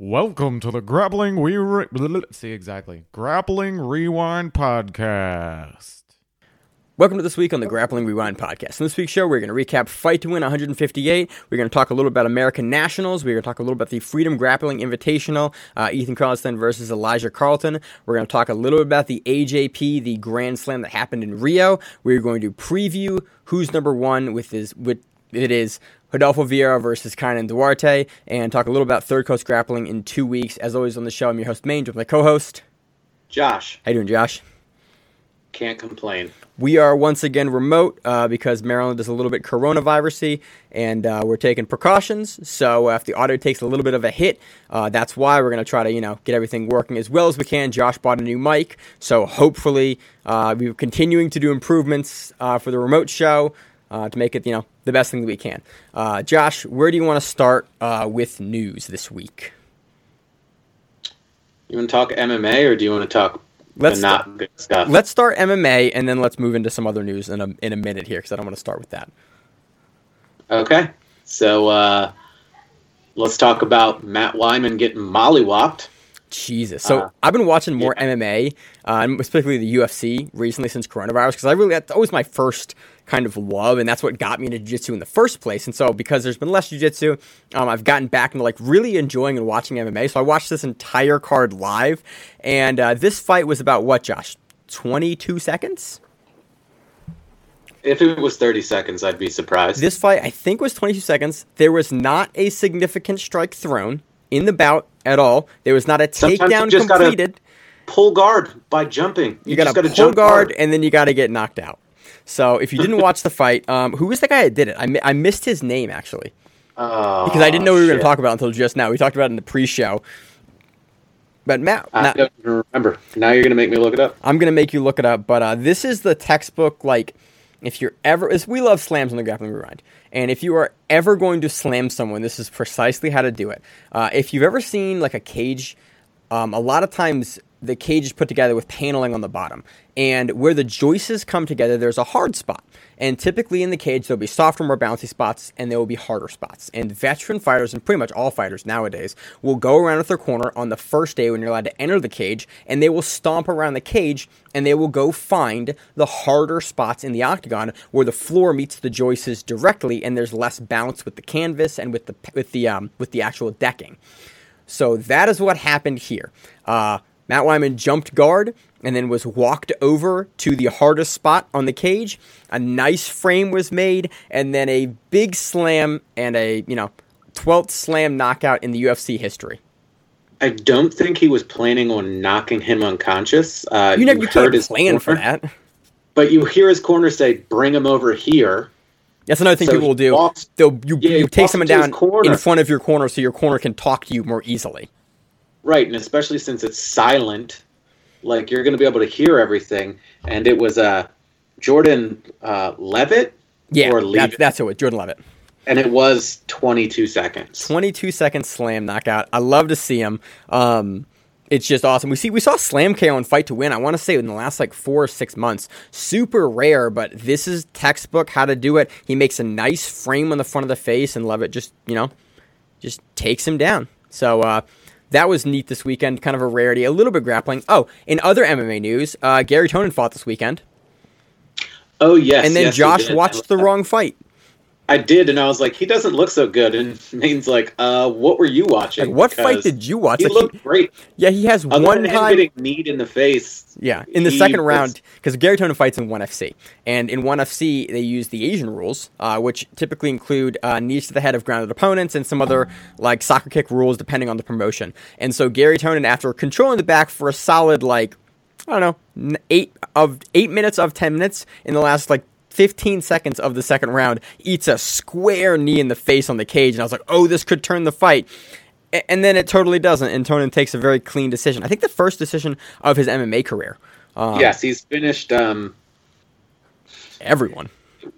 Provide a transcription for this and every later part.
Welcome to the Grappling We Re- see exactly Grappling Rewind podcast. Welcome to this week on the Grappling Rewind podcast. In this week's show, we're going to recap Fight to Win 158. We're going to talk a little about American Nationals. We're going to talk a little about the Freedom Grappling Invitational, uh, Ethan Carlson versus Elijah Carlton. We're going to talk a little bit about the AJP, the Grand Slam that happened in Rio. We're going to preview who's number one with his with it is Rodolfo Vieira versus Kaynan Duarte, and talk a little about Third Coast Grappling in two weeks. As always on the show, I'm your host, Mange, with my co-host, Josh. How you doing, Josh? Can't complain. We are once again remote uh, because Maryland is a little bit coronavirusy, and uh, we're taking precautions. So uh, if the audio takes a little bit of a hit, uh, that's why we're going to try to you know get everything working as well as we can. Josh bought a new mic, so hopefully uh, we're continuing to do improvements uh, for the remote show to make it you know the best thing that we can. Josh, where do you want to start with news this week? You want to talk MMA or do you want to talk let's not start, good stuff? Let's start MMA and then let's move into some other news in a in a minute here because I don't want to start with that. Okay, so uh, let's talk about Matt Wiman getting mollywopped. Jesus. So uh, I've been watching more yeah. MMA, uh, specifically the UFC, recently since coronavirus, because I really that's always my first kind of love, and that's what got me into jiu-jitsu in the first place. And so because there's been less jiu-jitsu, um, I've gotten back into like really enjoying and watching MMA. So I watched this entire card live, and uh, this fight was about what, Josh? 22 seconds. If it was 30 seconds, I'd be surprised. This fight, I think, was 22 seconds. There was not a significant strike thrown in the bout at all. There was not a takedown completed. Pull guard by jumping. You, you got to pull guard, hard. and then you got to get knocked out. So if you didn't watch the fight, um, who was the guy that did it? I, mi- I missed his name actually oh, because I didn't know we were going to talk about it until just now. We talked about it in the pre-show. But Matt, I don't even remember. Now you're going to make me look it up. I'm going to make you look it up. But uh, this is the textbook. Like, if you're ever, we love slams on the grappling rewind. And if you are ever going to slam someone, this is precisely how to do it. Uh, if you've ever seen like a cage, um, a lot of times the cage is put together with paneling on the bottom. And where the joists come together, there's a hard spot. And typically in the cage, there'll be softer, more bouncy spots, and there will be harder spots. And veteran fighters, and pretty much all fighters nowadays, will go around with their corner on the first day when you're allowed to enter the cage, and they will stomp around the cage, and they will go find the harder spots in the octagon where the floor meets the joists directly, and there's less bounce with the canvas and with the with the um, with the actual decking. So that is what happened here. Uh, Matt Wiman jumped guard and then was walked over to the hardest spot on the cage. A nice frame was made, and then a big slam and a, you know, 12th slam knockout in the UFC history. I don't think he was planning on knocking him unconscious. Uh, you never you can't plan corner, for that. But you hear his corner say, "Bring him over here." That's another thing so people will do. Walks, They'll you, yeah, you take someone down in front of your corner so your corner can talk to you more easily. Right, and especially since it's silent, like you're going to be able to hear everything. And it was uh, Jordan uh, Leavitt. Yeah, or that's, that's it. Jordan Leavitt. And it was 22 seconds. 22 second slam knockout. I love to see him. Um, it's just awesome. We see we saw Slam KO and Fight to Win. I want to say in the last like four or six months. Super rare, but this is textbook how to do it. He makes a nice frame on the front of the face, and Leavitt just you know just takes him down. So uh, that was neat this weekend. Kind of a rarity. A little bit grappling. Oh, in other MMA news, uh, Garry Tonon fought this weekend. Oh yes. And then yes, Josh watched the wrong fight. I did, and I was like, he doesn't look so good. And Maine's like, uh, what were you watching? Like, what fight did you watch? He like, looked he, great. Yeah, he has Other one time getting kneed in the face. Yeah, in the second round, because Garry Tonon fights in one FC, and in one FC they use the Asian rules, uh, which typically include uh, knees to the head of grounded opponents and some other like soccer kick rules depending on the promotion. And so Garry Tonon, after controlling the back for a solid like I don't know eight of eight minutes of ten minutes in the last like 15 seconds of the second round, eats a square knee in the face on the cage, and I was like, oh, this could turn the fight. And then it totally doesn't, and Tonon takes a very clean decision. I think the first decision of his MMA career. Um, yes, he's finished um, everyone.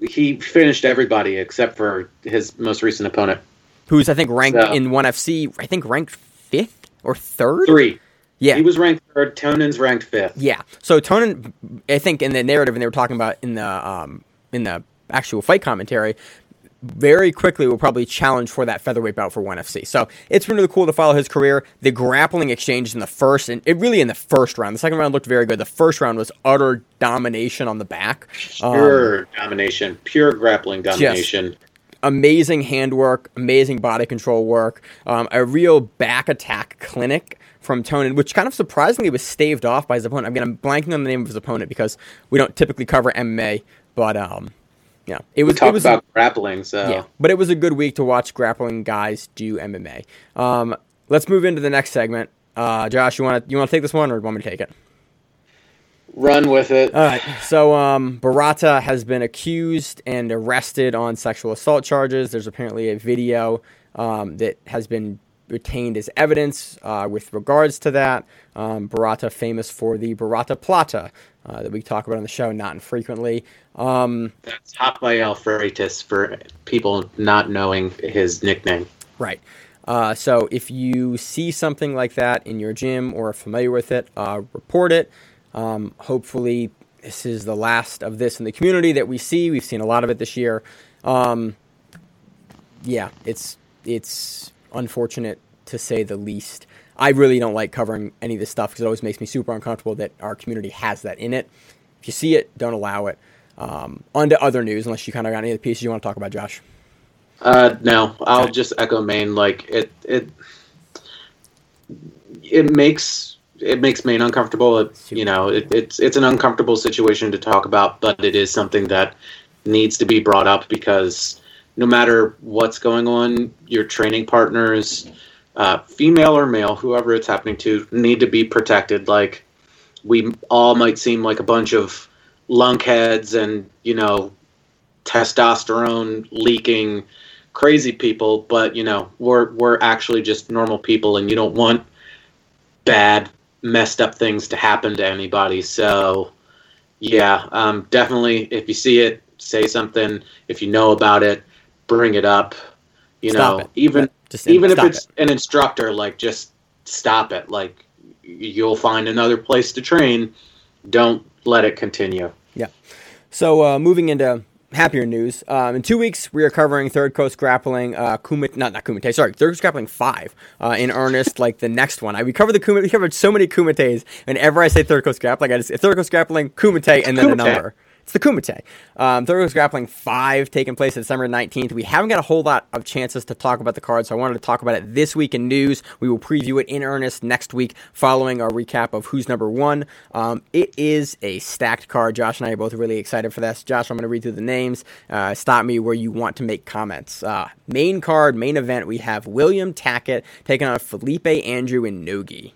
He finished everybody except for his most recent opponent, who's I think ranked so, in one FC. I think ranked fifth or third. Three. Yeah, he was ranked third. Tonon's ranked fifth. Yeah, so Tonon, I think in the narrative, and they were talking about in the um, in the actual fight commentary, very quickly will probably challenge for that featherweight belt for ONE FC. So it's been really cool to follow his career. The grappling exchange in the first, and it really in the first round. The second round looked very good. The first round was utter domination on the back. Pure um, domination, pure grappling domination. Amazing handwork, amazing body control work, um, a real back attack clinic from Tonon, which kind of surprisingly was staved off by his opponent. I mean, I'm blanking on the name of his opponent because we don't typically cover MMA, but um, yeah, it was. We it was about grappling, so yeah, but it was a good week to watch grappling guys do MMA. Um, let's move into the next segment. Uh, Josh, you want to you want to take this one, or want me to take it? Run with it. All right. So, um, Barata has been accused and arrested on sexual assault charges. There's apparently a video um, that has been retained as evidence uh, with regards to that. Um, Barata, famous for the Barata Plata uh, that we talk about on the show not infrequently. Um, That's Rafael Freitas for people not knowing his nickname. Right. Uh, so if you see something like that in your gym or are familiar with it, uh, report it. Um, hopefully, this is the last of this in the community that we see. We've seen a lot of it this year. Um, yeah, it's it's unfortunate to say the least. I really don't like covering any of this stuff because it always makes me super uncomfortable that our community has that in it. If you see it, don't allow it. Um, on to other news, unless you kind of got any of the pieces you want to talk about, Josh. Uh, no, I'll okay. just echo Maine. Like it, it, it makes it makes Maine uncomfortable. It, you know, it, it's it's an uncomfortable situation to talk about, but it is something that needs to be brought up because no matter what's going on, your training partners, uh, female or male, whoever it's happening to, need to be protected. Like we all might seem like a bunch of lunkheads and you know testosterone leaking crazy people, but you know we're we're actually just normal people, and you don't want bad, messed up things to happen to anybody. So yeah, um, definitely if you see it, say something. If you know about it, bring it up. You stop know, it. even just even if it's it. an instructor, like just stop it. Like you'll find another place to train. Don't let it continue. Yeah. So uh, moving into happier news. Um, in two weeks, we are covering Third Coast Grappling, uh, Kumite, not not Kumite, sorry, Third Coast Grappling five uh, in earnest. like the next one, I we covered the Kumite. We covered so many Kumites. Whenever I say Third Coast Grappling, I just Third Coast Grappling, Kumite, and then Kumite. a number. It's the Kumite. Um, Coast Grappling 5 taking place December 19th. We haven't got a whole lot of chances to talk about the card, so I wanted to talk about it this week in news. We will preview it in earnest next week following our recap of who's number one. Um, it is a stacked card. Josh and I are both really excited for this. Josh, I'm going to read through the names. Uh, stop me where you want to make comments. Uh, main card, main event, we have William Tackett taking on Felipe Andrew and Nogi.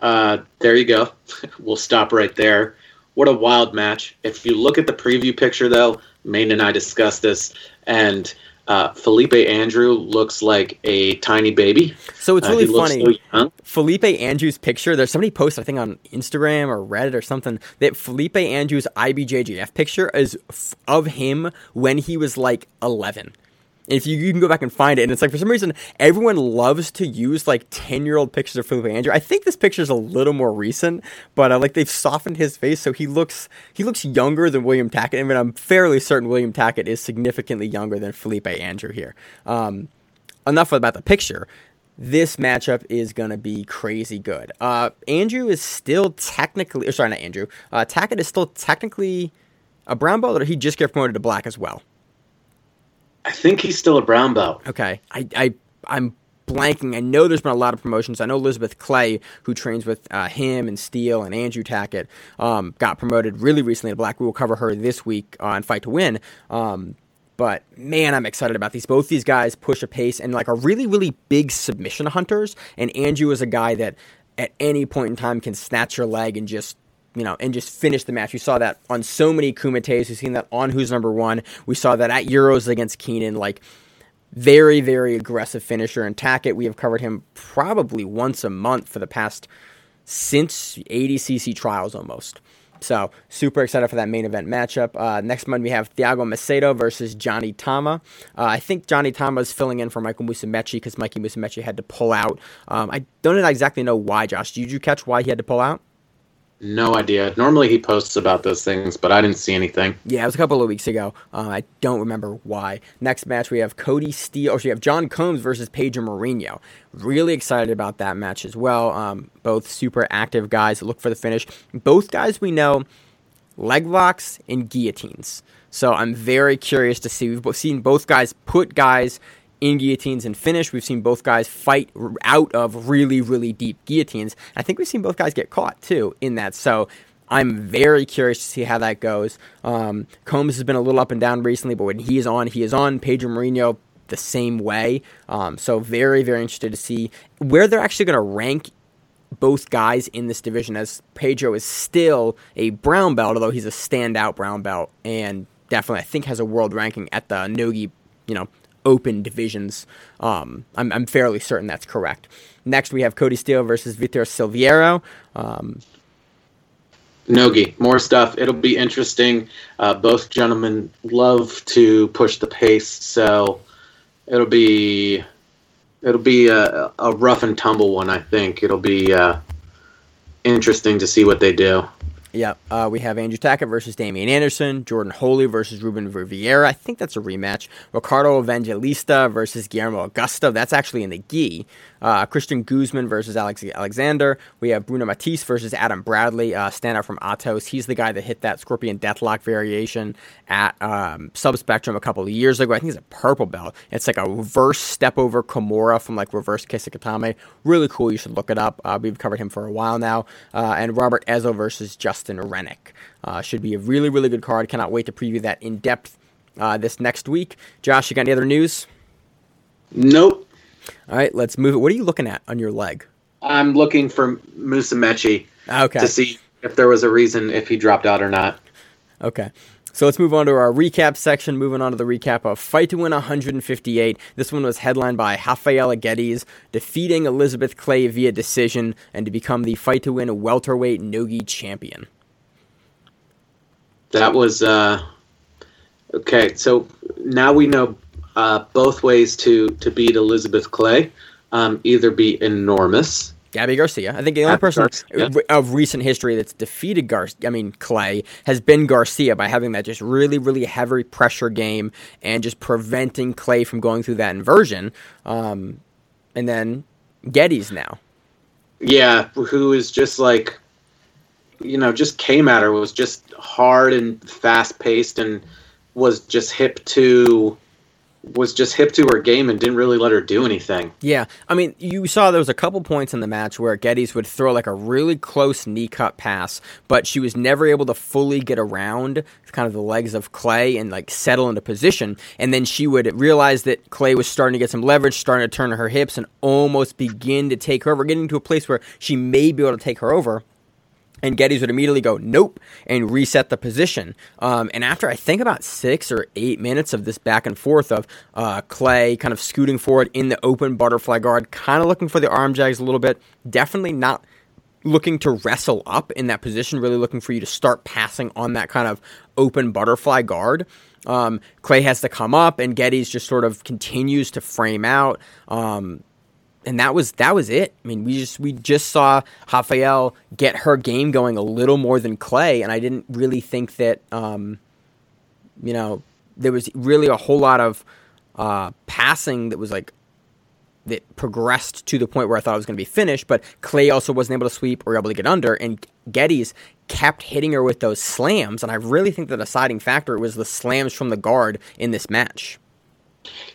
Uh, there you go. we'll stop right there. What a wild match. If you look at the preview picture, though, Maine and I discussed this, and uh, Felipe Andrew looks like a tiny baby. So it's uh, really uh, funny. So Felipe Andrew's picture, there's somebody posted, I think, on Instagram or Reddit or something, that Felipe Andrew's IBJJF picture is f- of him when he was like 11 if you, you can go back and find it, and it's like for some reason everyone loves to use like ten year old pictures of Felipe Andrew. I think this picture is a little more recent, but uh, like they've softened his face so he looks he looks younger than William Tackett. I mean, I'm fairly certain William Tackett is significantly younger than Felipe Andrew here. Um, enough about the picture. This matchup is going to be crazy good. Uh, Andrew is still technically, or sorry, not Andrew. Uh, Tackett is still technically a brown belt, or he just got promoted to black as well. I think he's still a brown belt. Okay, I, I I'm blanking. I know there's been a lot of promotions. I know Elizabeth Clay, who trains with uh, him and Steele and Andrew Tackett, um, got promoted really recently to black. We will cover her this week on Fight to Win. Um, but man, I'm excited about these. Both these guys push a pace and like are really, really big submission hunters. And Andrew is a guy that at any point in time can snatch your leg and just you know, and just finish the match. We saw that on so many Kumites. We've seen that on Who's Number One. We saw that at Euros against Keenan. Like, very, very aggressive finisher. And Tackett, we have covered him probably once a month for the past since ADCC trials almost. So super excited for that main event matchup. Uh, next month we have Thiago Macedo versus Johnny Tama. Uh, I think Johnny Tama is filling in for Michael Musumeci because Mikey Musumeci had to pull out. Um, I don't exactly know why, Josh. Did you catch why he had to pull out? No idea. Normally he posts about those things, but I didn't see anything. Yeah, it was a couple of weeks ago. Uh, I don't remember why. Next match, we have Cody Steele. Or we have John Combs versus Pedro Marinho. Really excited about that match as well. Um, both super active guys. Look for the finish. Both guys we know leg locks and guillotines. So I'm very curious to see. We've seen both guys put guys in guillotines and finish. We've seen both guys fight out of really, really deep guillotines. I think we've seen both guys get caught too in that. So I'm very curious to see how that goes. Um, Combs has been a little up and down recently, but when he is on, he is on. Pedro Marinho the same way. Um, so very, very interested to see where they're actually going to rank both guys in this division as Pedro is still a brown belt, although he's a standout brown belt and definitely I think has a world ranking at the Nogi, you know, open divisions. Um, I'm, I'm fairly certain that's correct. Next, we have Cody Steele versus Vitor Silveira. Um, Nogi, more stuff. It'll be interesting. Uh, both gentlemen love to push the pace, so it'll be it'll be a, a rough and tumble one. I think it'll be uh, interesting to see what they do. Yeah, uh, we have Andrew Tackett versus Damian Anderson, Jordan Holy versus Ruben Rivera. I think that's a rematch. Ricardo Evangelista versus Guillermo Augusto. That's actually in the gi. Uh, Christian Guzman versus Alex Alexander. We have Bruno Matthysse versus Adam Bradley, uh, standout from Atos. He's the guy that hit that Scorpion Deathlock variation at um, Subspectrum a couple of years ago. I think he's a purple belt. It's like a reverse step over Kimura from like reverse Kesa Gatame. Really cool. You should look it up. Uh, we've covered him for a while now. Uh, and Robert Ezzo versus Justin Rennick. Uh, should be a really, really good card. Cannot wait to preview that in depth uh, this next week. Josh, you got any other news? Nope. All right, let's move it. What are you looking at on your leg? I'm looking for Musumeci Okay. to see if there was a reason if he dropped out or not. Okay. So let's move on to our recap section. Moving on to the recap of Fight to Win 158. This one was headlined by Rafaela Guedes defeating Elizabeth Clay via decision and to become the Fight to Win welterweight Nogi champion. That was uh, okay. So now we know uh, both ways to to beat Elizabeth Clay. Um, either be enormous. Gabby Garcia. I think the only person Garcia. of recent history that's defeated Gar- I mean Clay has been Garcia by having that just really really heavy pressure game and just preventing Clay from going through that inversion. Um, and then Guedes now. Yeah, who is just like, you know, just came at her was just hard and fast paced and was just hip to was just hip to her game and didn't really let her do anything. Yeah, I mean, you saw there was a couple points in the match where Guedes would throw like a really close knee cut pass, but she was never able to fully get around kind of the legs of Clay and like settle into position. And then she would realize that Clay was starting to get some leverage, starting to turn her hips, and almost begin to take her over, getting to a place where she may be able to take her over. And Guedes would immediately go, nope, and reset the position. Um, and after I think about six or eight minutes of this back and forth of uh, Clay kind of scooting forward in the open butterfly guard, kind of looking for the arm jags a little bit, definitely not looking to wrestle up in that position, really looking for you to start passing on that kind of open butterfly guard. Um, Clay has to come up, and Guedes just sort of continues to frame out. Um, and that was that was it. I mean, we just we just saw Rafael get her game going a little more than Clay, and I didn't really think that um, you know there was really a whole lot of uh, passing that was like that progressed to the point where I thought it was going to be finished. But Clay also wasn't able to sweep or able to get under, and Guedes kept hitting her with those slams. And I really think the deciding factor was the slams from the guard in this match.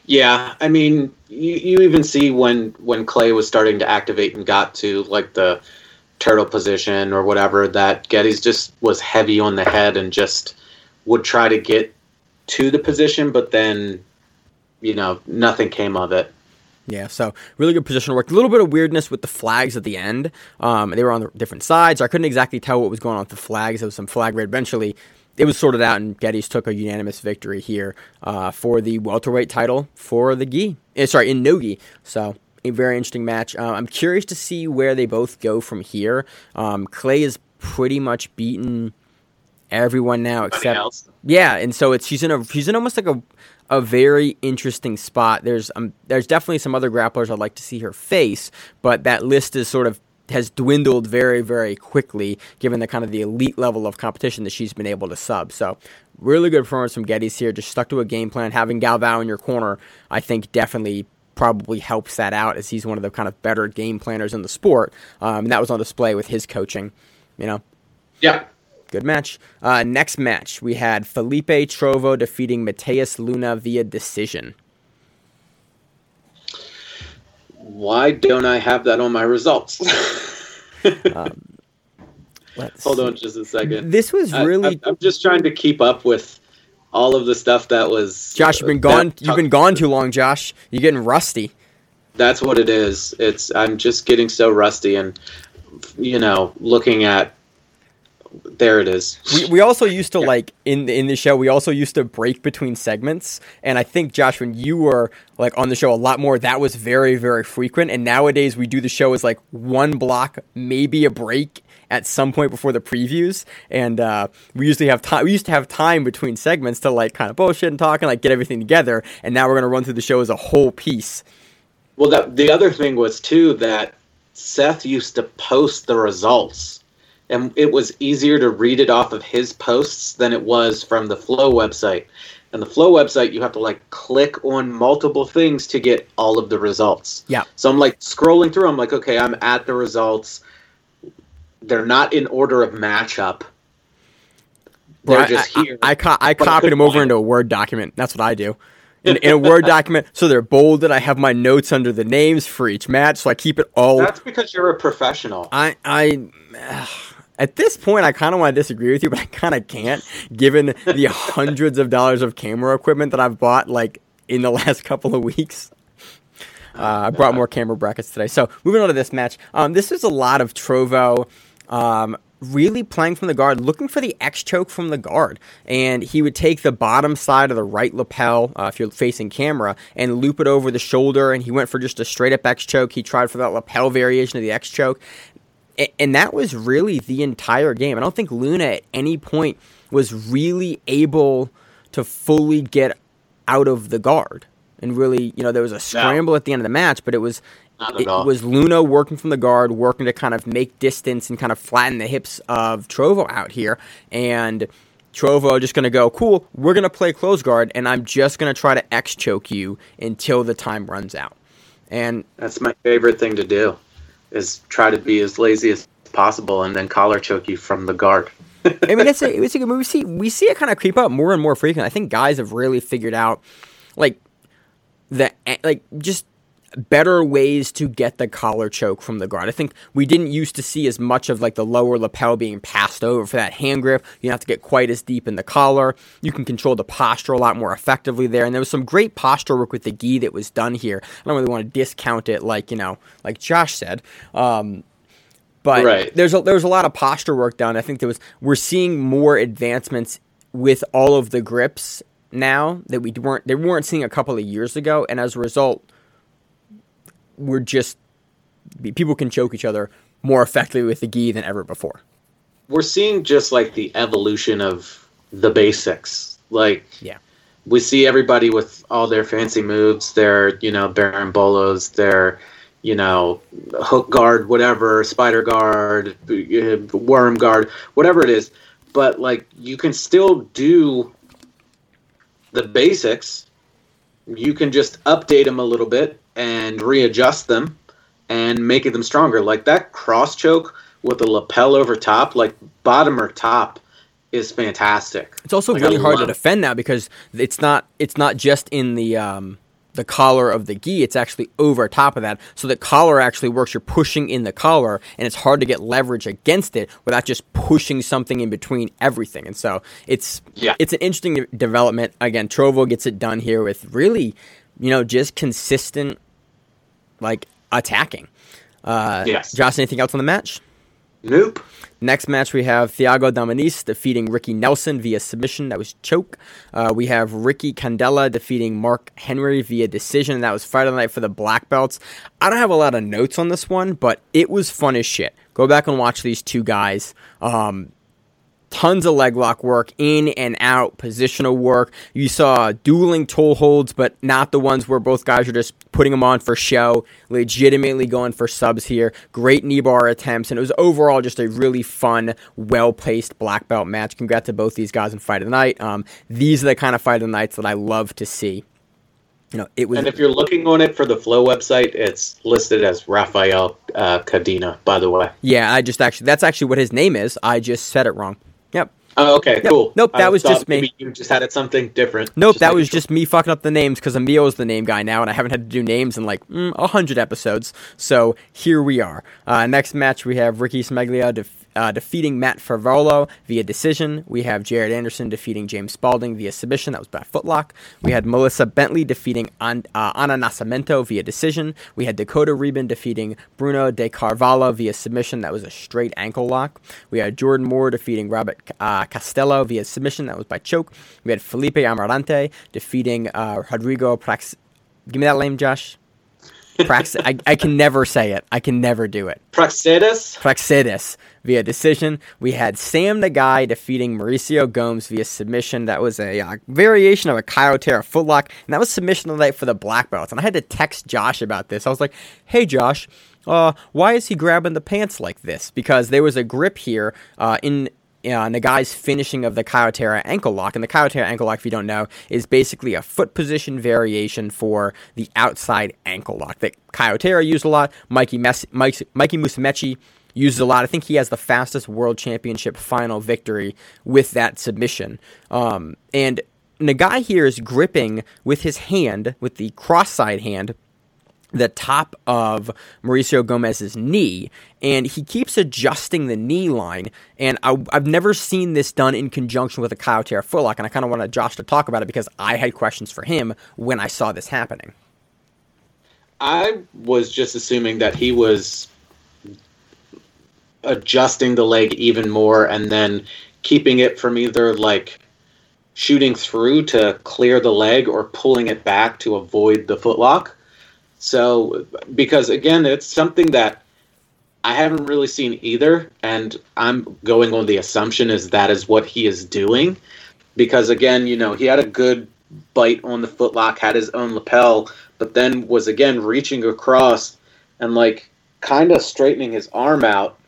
Yeah, I mean, you, you even see when when Clay was starting to activate and got to like the turtle position or whatever that Guedes just was heavy on the head and just would try to get to the position, but then you know nothing came of it. Yeah, so really good position work. A little bit of weirdness with the flags at the end. Um, they were on the different sides. I couldn't exactly tell what was going on with the flags. There was some flag raid. Eventually, it was sorted out, and Guedes took a unanimous victory here uh, for the welterweight title for the gi. Eh, sorry, in Nogi. So a very interesting match. Uh, I'm curious to see where they both go from here. Um, Clay is pretty much beaten everyone now except yeah, and so it's she's in a she's in almost like a a very interesting spot. There's um there's definitely some other grapplers I'd like to see her face, but that list is sort of has dwindled very, very quickly, given the kind of the elite level of competition that she's been able to sub. So, really good performance from Guedes here. Just stuck to a game plan. Having Galvao in your corner, I think, definitely probably helps that out as he's one of the kind of better game planners in the sport. Um, and that was on display with his coaching. You know, Yeah. good match. Uh, next match, we had Felipe Trovo defeating Mateus Luna via decision. Why don't I have that on my results? Um, let's Hold see. on just a second. This was really I, am just trying to keep up with all of the stuff that was. Josh. You've been uh, that- gone. You've been gone too long, Josh. You're getting rusty. That's what it is. It's I'm just getting so rusty, and you know, looking at. There it is. We, we also used to like in in the show. We also used to break between segments, and I think Josh, when you were like on the show a lot more, that was very very frequent. And nowadays we do the show as like one block, maybe a break at some point before the previews, and uh, we usually have time. We used to have time between segments to like kind of bullshit and talk and like get everything together. And now we're gonna run through the show as a whole piece. Well, that, the other thing was too that Seth used to post the results, and it was easier to read it off of his posts than it was from the Flow website. And the Flow website, you have to like click on multiple things to get all of the results. Yeah. So I'm like scrolling through. I'm like, okay, I'm at the results. They're not in order of matchup. They're Bro, I- just I, here. I, I, co- I copied them over into a Word document. That's what I do. In, in a Word document, so they're bolded. I have my notes under the names for each match, so I keep it all. That's because you're a professional. I, I, at this point, I kind of want to disagree with you, but I kind of can't, given the hundreds of dollars of camera equipment that I've bought, like in the last couple of weeks. Uh, I brought more camera brackets today. So moving on to this match, um, this is a lot of Trovo. Um, really playing from the guard, looking for the X choke from the guard. And he would take the bottom side of the right lapel, uh, if you're facing camera, and loop it over the shoulder. And he went for just a straight up X choke. He tried for that lapel variation of the X choke. A- And that was really the entire game. I don't think Luna at any point was really able to fully get out of the guard. And really, you know, there was a scramble at the end of the match, but it was it all. was Luna working from the guard, working to kind of make distance and kind of flatten the hips of Trovo out here. And Trovo just going to go, cool, we're going to play close guard, and I'm just going to try to X choke you until the time runs out. And That's my favorite thing to do, is try to be as lazy as possible and then collar choke you from the guard. I mean, it's a it's a good movie. We see we see it kind of creep up more and more frequent. I think guys have really figured out like the like just better ways to get the collar choke from the guard. I think we didn't used to see as much of like the lower lapel being passed over for that hand grip. You don't have to get quite as deep in the collar. You can control the posture a lot more effectively there. And there was some great posture work with the gi that was done here. I don't really want to discount it like, you know, like Josh said. Um, but Right. there's a, there's a lot of posture work done. I think there was we're seeing more advancements with all of the grips now that we weren't they weren't seeing a couple of years ago, and as a result, we're just people can choke each other more effectively with the gi than ever before. We're seeing just like the evolution of the basics. Like Yeah. we see everybody with all their fancy moves, their, you know, berimbolos, their, you know, hook guard, whatever, spider guard, worm guard, whatever it is. But like you can still do the basics. You can just update them a little bit and readjust them and making them stronger. Like that cross choke with the lapel over top, like bottom or top, is fantastic. It's also Like, really hard to defend now because it's not it's not just in the um, the collar of the gi; it's actually over top of that. So the collar actually works. You're pushing in the collar, and it's hard to get leverage against it without just pushing something in between everything. And so it's Yeah. it's an interesting development. Again, Trovo gets it done here with really, you know, just consistent like attacking. Uh, Yes. Josh, anything else on the match? Nope. Next match, we have Thiago Damanis defeating Ricky Nelson via submission. That was choke. Uh, we have Ricky Candela defeating Mark Henry via decision. That was Friday night for the black belts. I don't have a lot of notes on this one, but it was fun as shit. Go back and watch these two guys. Um, tons of leg lock work, in and out, positional work. You saw dueling toe holds, but not the ones where both guys are just putting them on for show, legitimately going for subs here. Great knee bar attempts, and it was overall just a really fun, well placed black belt match. Congrats to both these guys in Fight of the Night. Um, these are the kind of Fight of the Nights that I love to see. You know, it was. And if you're looking on it for the Flow website, it's listed as Rafael uh, Cadena. By the way. Yeah, I just actually that's actually what his name is. I just said it wrong. Yep. Oh, okay, Yep. cool. Nope, that I was just me. maybe You just had it something different. Nope, that was sure. just me fucking up the names because Emilio is the name guy now, and I haven't had to do names in like mm, a hundred episodes. So here we are. Uh, next match, we have Ricky Smeglia def- uh, defeating Matt Favolo via decision. We have Jared Anderson defeating James Spalding via submission. That was by footlock. We had Melissa Bentley defeating An- uh, Ana Nascimento via decision. We had Dakota Reben defeating Bruno De Carvalho via submission. That was a straight ankle lock. We had Jordan Moore defeating Robert uh, Castello via submission. That was by choke. We had Felipe Amarante defeating uh, Rodrigo Prax. Give me that name, Josh. Prax. I, I can never say it. I can never do it. Praxedis. Praxidis via decision. We had Sam Nagai defeating Mauricio Gomes via submission. That was a uh, variation of a Kyotera footlock, and that was submission of the night for the black belts. And I had to text Josh about this. I was like, "Hey, Josh, uh, why is he grabbing the pants like this?" Because there was a grip here uh, in. Uh, guy's finishing of the Kyotera ankle lock, and the Kyotera ankle lock, if you don't know, is basically a foot position variation for the outside ankle lock that Kyotera used a lot. Mikey Mes- Mike- Mikey Musumeci uses a lot. I think he has the fastest world championship final victory with that submission. Um, and Nagai here is gripping with his hand, with the cross side hand, the top of Mauricio Gomez's knee, and he keeps adjusting the knee line. And I, have never seen this done in conjunction with a Kyotera footlock, and I kind of wanted Josh to talk about it because I had questions for him when I saw this happening. I was just assuming that he was adjusting the leg even more and then keeping it from either like shooting through to clear the leg or pulling it back to avoid the footlock. So, because again, it's something that I haven't really seen either, and I'm going on the assumption is that is what he is doing. Because again, you know, he had a good bite on the footlock, had his own lapel, but then was again reaching across and like kind of straightening his arm out.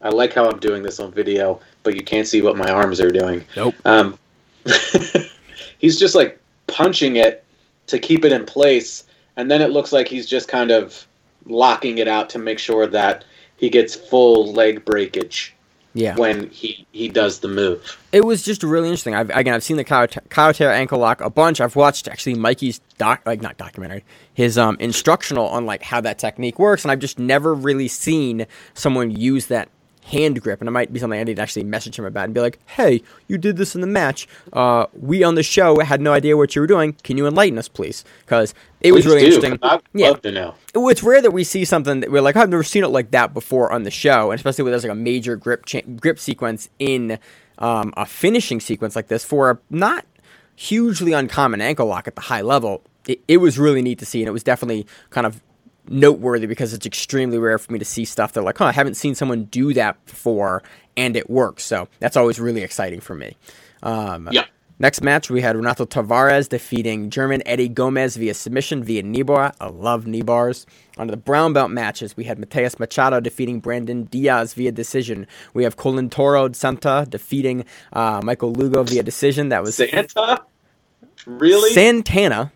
I like how I'm doing this on video, but you can't see what my arms are doing. Nope. Um, he's just like punching it to keep it in place, and then it looks like he's just kind of locking it out to make sure that he gets full leg breakage Yeah. when he he does the move. It was just really interesting. I've, again, I've seen the Kyotera ankle lock a bunch. I've watched actually Mikey's doc, like not documentary, his um, instructional on like how that technique works, and I've just never really seen someone use that hand grip. And it might be something I need to actually message him about and be like, "Hey, you did this in the match. Uh, we on the show had no idea what you were doing. Can you enlighten us, please?" Because it was Please really do, interesting. I'd Yeah. love to know. It's rare that we see something that we're like, I've never seen it like that before on the show, and especially when there's like a major grip cha- grip sequence in um, a finishing sequence like this for a not hugely uncommon ankle lock at the high level. It, it was really neat to see, and it was definitely kind of noteworthy because it's extremely rare for me to see stuff that like, huh, I haven't seen someone do that before, and it works. So that's always really exciting for me. Um, Yeah. Next match, we had Renato Tavares defeating German Eddie Gomez via submission via knee bar. I love knee bars. On the brown belt matches, we had Mateus Machado defeating Brandon Diaz via decision. We have Colin Toro Santa defeating uh, Michael Lugo via decision. That was Santa, really? Santana.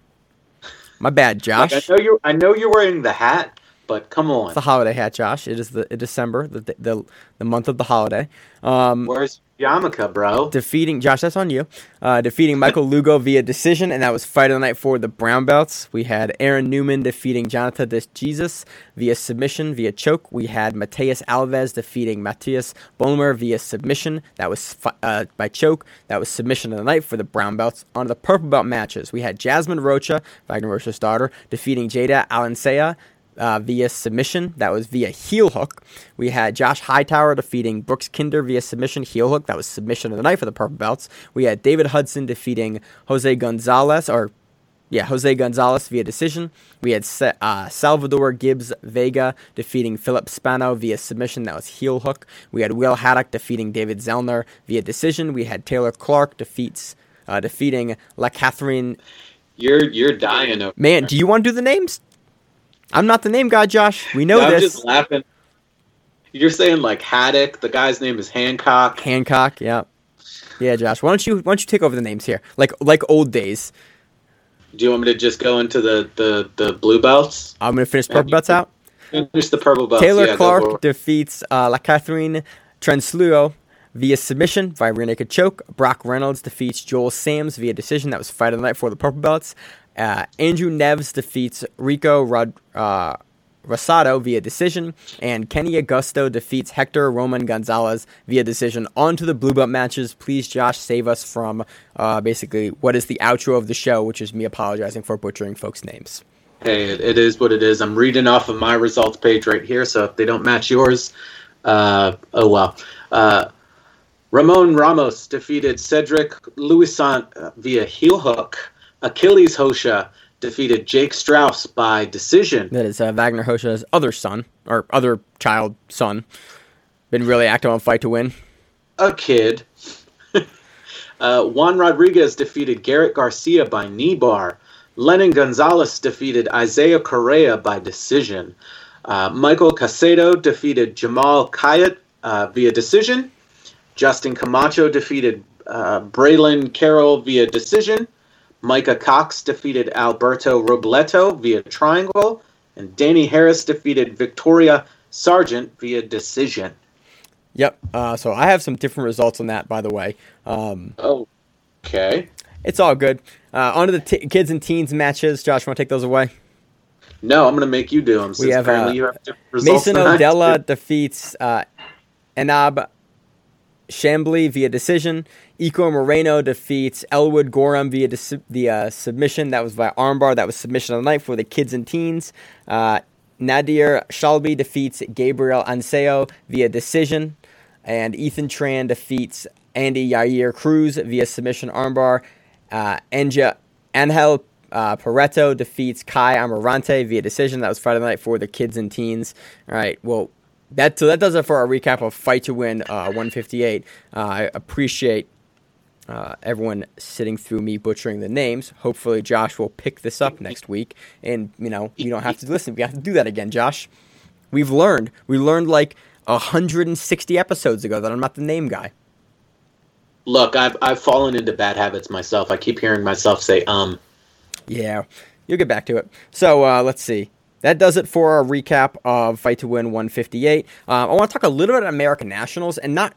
My bad, Josh. Like, I know you. I know you're wearing the hat, but come on. It's the holiday hat, Josh. It is the December, the the, the month of the holiday. Um, Where's Yamaka, bro? defeating Josh. That's on you. Uh, defeating Michael Lugo via decision, and that was fight of the night for the brown belts. We had Aaron Newman defeating Jonathan Des Jesus via submission via choke. We had Mateus Alves defeating Matthias Bolmer via submission. That was fi- uh, by choke. That was submission of the night for the brown belts. On the purple belt matches, we had Jasmine Rocha, Wagner Rocha's daughter, defeating Jada Alansea uh, via submission. That was via heel hook. We had Josh Hightower defeating Brooks Kinder via submission heel hook. That was submission of the night for the purple belts. We had David Hudson defeating Jose Gonzalez or yeah, Jose Gonzalez via decision. We had uh, Salvador Gibbs Vega defeating Philip Spano via submission. That was heel hook. We had Will Haddock defeating David Zellner via decision. We had Taylor Clark defeats uh, defeating La Catherine. You're you're dying over Man, do you want to do the names? I'm not the name guy, Josh. We know I'm this. just laughing. You're saying like Haddock. The guy's name is Hancock. Hancock, yeah, yeah, Josh. Why don't you why don't you take over the names here, like like old days? Do you want me to just go into the the the blue belts? I'm gonna finish purple belts out. Finish the purple belts. Taylor yeah, Clark defeats uh, La Catherine Transluo via submission via rear naked choke. Brock Reynolds defeats Joel Sams via decision. That was fight of the night for the purple belts. Uh, Andrew Neves defeats Rico Rod, uh, Rosado via decision, and Kenny Augusto defeats Hector Roman Gonzalez via decision. On to the blue belt matches. Please, Josh, save us from uh, basically what is the outro of the show, which is me apologizing for butchering folks' names. Hey, it, is what it is. I'm reading off of my results page right here, so if they don't match yours, uh, oh well. Uh, Ramon Ramos defeated Cedric Louisant via heel hook. Achilles Rocha defeated Jake Strauss by decision. That is uh, Wagner Rocha's other son, or other child son. Been really active on Fight to Win. A kid. uh, Juan Rodriguez defeated Garrett Garcia by knee bar. Lennon Gonzalez defeated Isaiah Correa by decision. Uh, Michael Casedo defeated Jamal Kayat uh, via decision. Justin Camacho defeated uh, Braylon Carroll via decision. Micah Cox defeated Alberto Robleto via triangle, and Danny Harris defeated Victoria Sargent via decision. Yep. Uh, so I have some different results on that, by the way. Um, oh, okay. It's all good. Uh, on to the t- kids and teens matches. Josh, want to take those away? No, I'm going to make you do them. we have, uh, have Mason Odella defeats uh, Enab Chambly via decision. Eco Moreno defeats Elwood Gorham via dis- the uh, submission. That was via armbar. That was submission of the night for the kids and teens. Uh, Nadir Shalby defeats Gabriel Anseo via decision. And Ethan Tran defeats Andy Yair Cruz via submission armbar. Uh, Angel uh, Pareto defeats Kai Amarante via decision. That was Friday night for the kids and teens. All right, well, that so that does it for our recap of Fight to Win uh, 158. Uh, I appreciate uh, everyone sitting through me butchering the names. Hopefully, Josh will pick this up next week, and you know you don't have to listen. We have to do that again, Josh. We've learned. We learned like 160 episodes ago that I'm not the name guy. Look, I've I've fallen into bad habits myself. I keep hearing myself say um. Yeah, you'll get back to it. So uh, let's see that does it for our recap of Fight to Win 158. Uh, I want to talk a little bit about American Nationals and not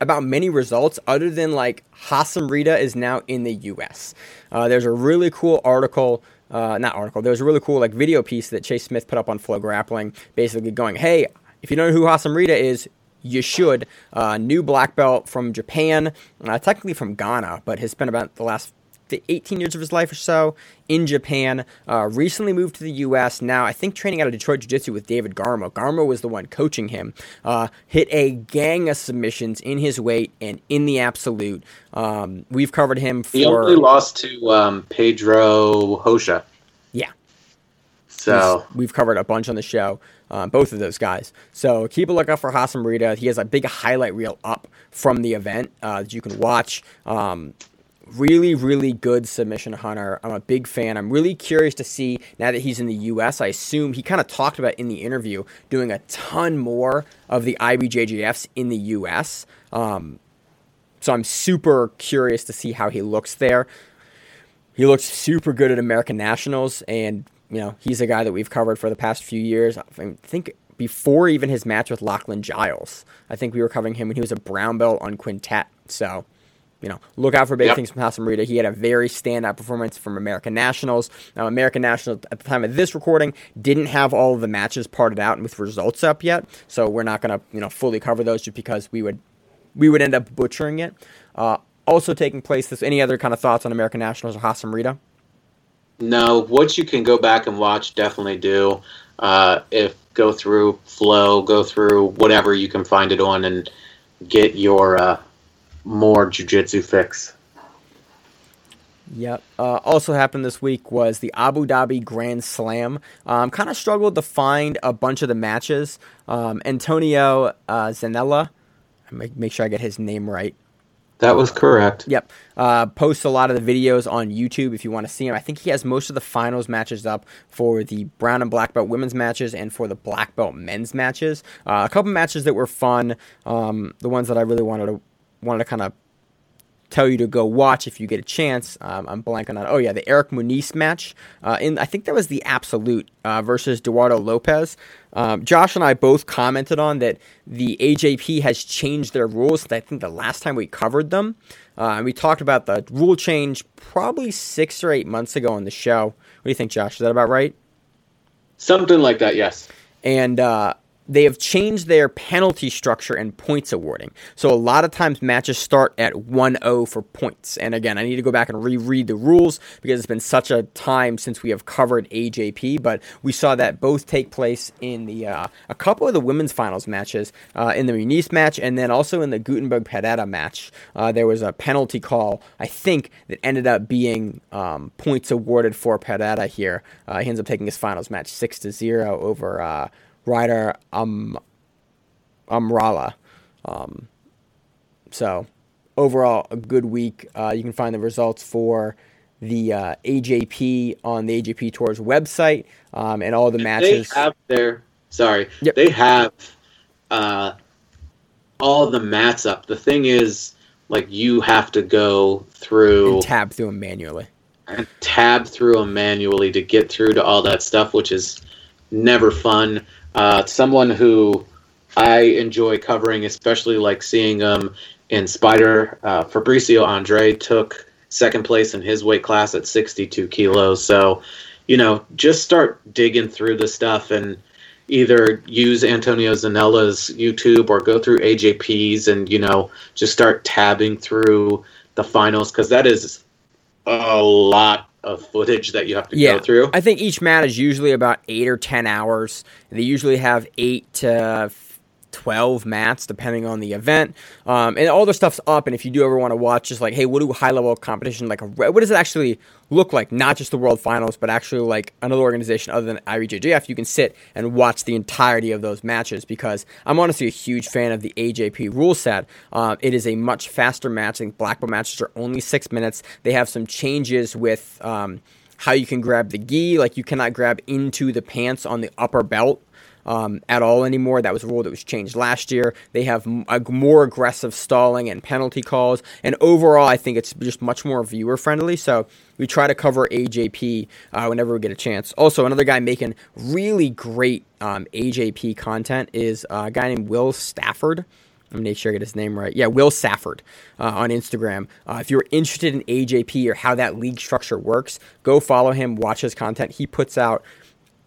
about many results other than like Hassan Rita is now in the U.S. Uh, there's a really cool article. Uh, not article. There's a really cool like video piece that Chase Smith put up on Flow Grappling, basically going, "Hey, if you don't know who Hassan Rita is, you should. Uh, new black belt from Japan, uh, technically from Ghana, but has spent about the last the 18 years of his life or so in Japan. Uh, recently moved to the U.S. Now, I think training out of Detroit Jiu Jitsu with David Garmo. Garmo was the one coaching him. Uh, hit a gang of submissions in his weight and in the absolute. Um, we've covered him for. He only lost to um, Pedro Rocha. Yeah. So we've, we've covered a bunch on the show. Uh, both of those guys. So keep a lookout for Hassan Rita. He has a big highlight reel up from the event uh, that you can watch. Um, really, really good submission hunter. I'm a big fan. I'm really curious to see now that he's in the U.S. I assume he kind of talked about in the interview doing a ton more of the IBJJFs in the U.S. Um, so I'm super curious to see how he looks there. He looks super good at American Nationals, and you know he's a guy that we've covered for the past few years. I think before even his match with Lachlan Giles, I think we were covering him when he was a brown belt on Quintet. So you know, look out for big yep. things from Hassan Rita. He had a very standout performance from American Nationals. Now, American Nationals, at the time of this recording, didn't have all of the matches parted out and with results up yet, so we're not going to, you know, fully cover those just because we would, we would end up butchering it. Uh, also taking place, this any other kind of thoughts on American Nationals or Hassan Rita? No, what you can go back and watch, definitely do. Uh, if go through Flow, go through whatever you can find it on, and get your uh, more jujitsu fix. Yep. Uh, also happened this week was the Abu Dhabi Grand Slam. Um, kind of struggled to find a bunch of the matches. Um, Antonio uh, Zanella, make, make sure I get his name right. That was correct. Yep. Uh, posts a lot of the videos on YouTube if you want to see him. I think he has most of the finals matches up for the brown and black belt women's matches and for the black belt men's matches. Uh, a couple matches that were fun. Um, the ones that I really wanted to wanted to kind of tell you to go watch if you get a chance. Um, I'm blanking on. Oh yeah, the Eric Muniz match. Uh, in I think that was the Absolute uh, versus Eduardo Lopez. Um, Josh and I both commented on that the AJP has changed their rules. I think the last time we covered them, uh, and we talked about the rule change probably six or eight months ago on the show. What do you think, Josh? Is that about right? Something like that, yes. And uh, they have changed their penalty structure and points awarding. So a lot of times matches start at 1-0 for points. And again, I need to go back and reread the rules because it's been such a time since we have covered AJP. But we saw that both take place in the uh, a couple of the women's finals matches, uh, in the Muniz match, and then also in the Gutenberg Pereira match. Uh, there was a penalty call, I think, that ended up being um, points awarded for Pereira here. Uh, he ends up taking his finals match six to zero over. Ryder um, Amrala. Um, so, overall, a good week. Uh, you can find the results for the uh, AJP on the AJP Tours website um, and all the matches. They have their sorry. Yep. They have uh, all the mats up. The thing is, like you have to go through and tab through them manually. and tab through them manually to get through to all that stuff, which is never fun. Uh, someone who I enjoy covering, especially like seeing them in Spider. Uh, Fabricio Andre took second place in his weight class at 62 kilos. So, you know, just start digging through the stuff and either use Antonio Zanella's YouTube or go through AJP's and, you know, just start tabbing through the finals because that is a lot of footage that you have to Yeah, go through. I think each mat is usually about eight or ten hours. They usually have eight to twelve mats, depending on the event. Um, and all the stuff's up. And if you do ever want to watch, just like, hey, what do high level competition like? What does it actually look like? Not just the World Finals, but actually like another organization other than IBJJF. You can sit and watch the entirety of those matches because I'm honestly a huge fan of the AJP rule set. Uh, it is a much faster match. I think black belt matches are only six minutes. They have some changes with. Um, how you can grab the gi. Like you cannot grab into the pants on the upper belt um, at all anymore. That was a rule that was changed last year. They have a more aggressive stalling and penalty calls. And overall, I think it's just much more viewer friendly. So we try to cover AJP uh, whenever we get a chance. Also, another guy making really great um, AJP content is a guy named Will Stafford. I'm make sure I get his name right. Yeah, Will Safford uh, on Instagram. Uh, if you're interested in AJP or how that league structure works, go follow him, watch his content. He puts out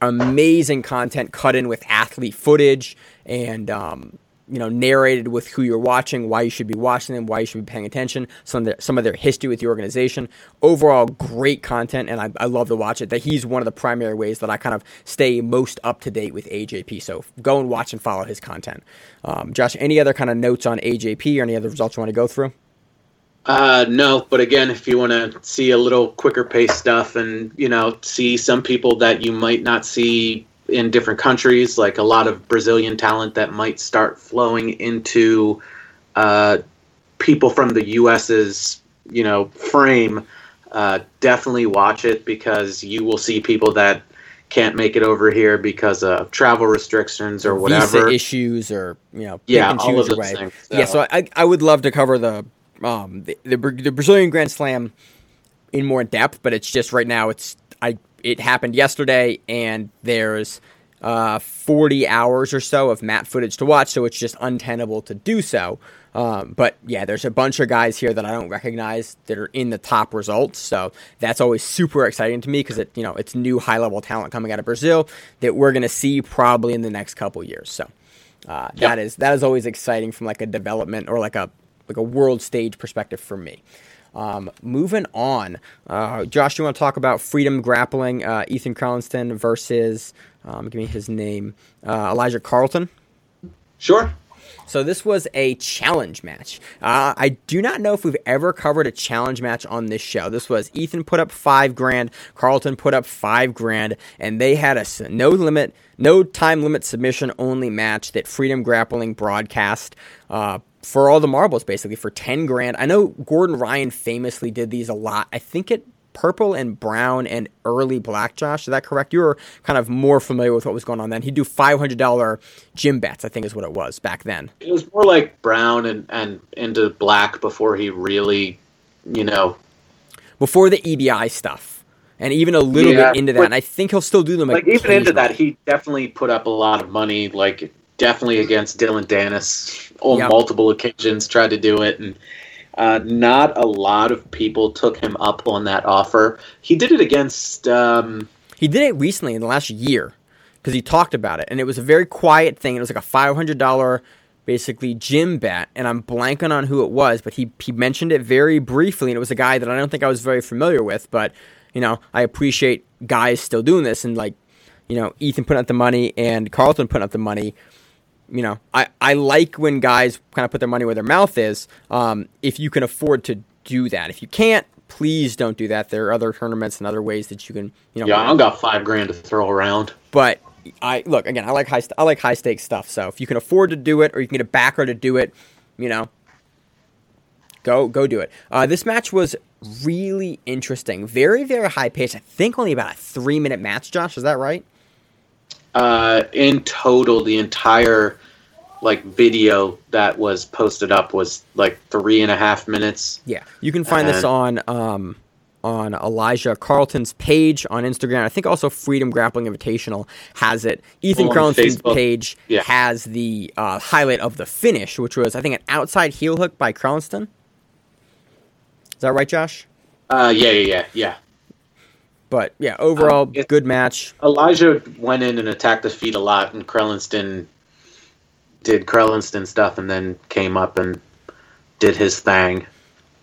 amazing content cut in with athlete footage and um, you know narrated with who you're watching, why you should be watching them, why you should be paying attention, some of their, some of their history with the organization. Overall, great content, and I, I love to watch it. That he's one of the primary ways that I kind of stay most up to date with AJP. So go and watch and follow his content. Um, Josh, any other kind of notes on AJP or any other results you want to go through? Uh, no, but again, if you want to see a little quicker pace stuff and, you know, see some people that you might not see in different countries, like a lot of Brazilian talent that might start flowing into uh, people from the US's, you know, frame, uh, definitely watch it because you will see people that can't make it over here because of travel restrictions or whatever. Visa issues or you know, Yeah, all of those way. things, Yeah, so- so I I would love to cover the um the, the the Brazilian Grand Slam in more depth, but it's just right now it's I it happened yesterday and there's uh 40 hours or so of mat footage to watch, so it's just untenable to do so. Um, but yeah, there's a bunch of guys here that I don't recognize that are in the top results, so that's always super exciting to me because it you know it's new high level talent coming out of Brazil that we're gonna see probably in the next couple years. So uh, that is that is always exciting from like a development or like a like a world stage perspective for me. Um, moving on, uh, Josh, you want to talk about freedom grappling? Uh, Ethan Crelinsten versus um, give me his name, uh, Elijah Carlton. Sure. So this was a challenge match. Uh, I do not know if we've ever covered a challenge match on this show. This was Ethan put up five grand, Carlton put up five grand, and they had a no limit, no time limit submission only match that Freedom Grappling broadcast. Uh, for all the marbles, basically for ten grand. I know Gordon Ryan famously did these a lot. I think it purple and brown and early black, Josh. Is that correct? You were kind of more familiar with what was going on then. He'd do $500 gym bets, I think is what it was back then. It was more like brown and, and into black before he really, you know. Before the EBI stuff. And even a little yeah, bit into that. And I think he'll still do them. Like even into that, he definitely put up a lot of money. Like definitely against Dillon Danis on yep. multiple occasions. Tried to do it, and uh, not a lot of people took him up on that offer. He did it against. Um, he did it recently in the last year because he talked about it, and it was a very quiet thing. It was like a five hundred dollar basically gym bet, and I'm blanking on who it was, but he he mentioned it very briefly, and it was a guy that I don't think I was very familiar with, but you know I appreciate guys still doing this, and like you know Ethan putting up the money and Carlton putting up the money you know, I, I like when guys kind of put their money where their mouth is. Um, if you can afford to do that, if you can't, please don't do that. There are other tournaments and other ways that you can, you know. Yeah, I don't got five grand to throw around. But I look again. I like high. I like high stakes stuff. So if you can afford to do it, or you can get a backer to do it, you know, go go do it. Uh, this match was really interesting. Very very high pace. I think only about a three minute match. Josh, is that right? Uh, in total, the entire like video that was posted up was like three and a half minutes. Yeah, you can find and... this on um, on Elijah Carlton's page on Instagram. I think also Freedom Grappling Invitational has it. Ethan Carlton's page yeah. has the uh, highlight of the finish, which was I think an outside heel hook by Crelinsten. Is that right, Josh? Uh, yeah, yeah, yeah, yeah. But yeah, overall, um, good match. Elijah went in and attacked the feet a lot, and Crelinsten did Crelinsten stuff, and then came up and did his thing.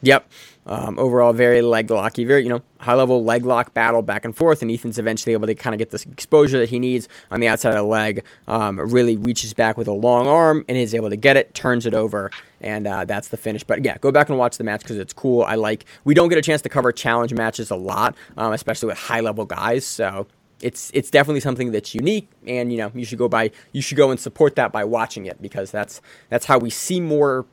Yep. Um, overall, very leg locky, very you know high level leg lock battle back and forth, and Ethan's eventually able to kind of get this exposure that he needs on the outside of the leg. Um, really reaches back with a long arm and is able to get it, turns it over, and uh, that's the finish. But yeah, go back and watch the match because it's cool. I like. We don't get a chance to cover challenge matches a lot, um, especially with high level guys. So it's it's definitely something that's unique, and you know you should go by you should go and support that by watching it because that's that's how we see more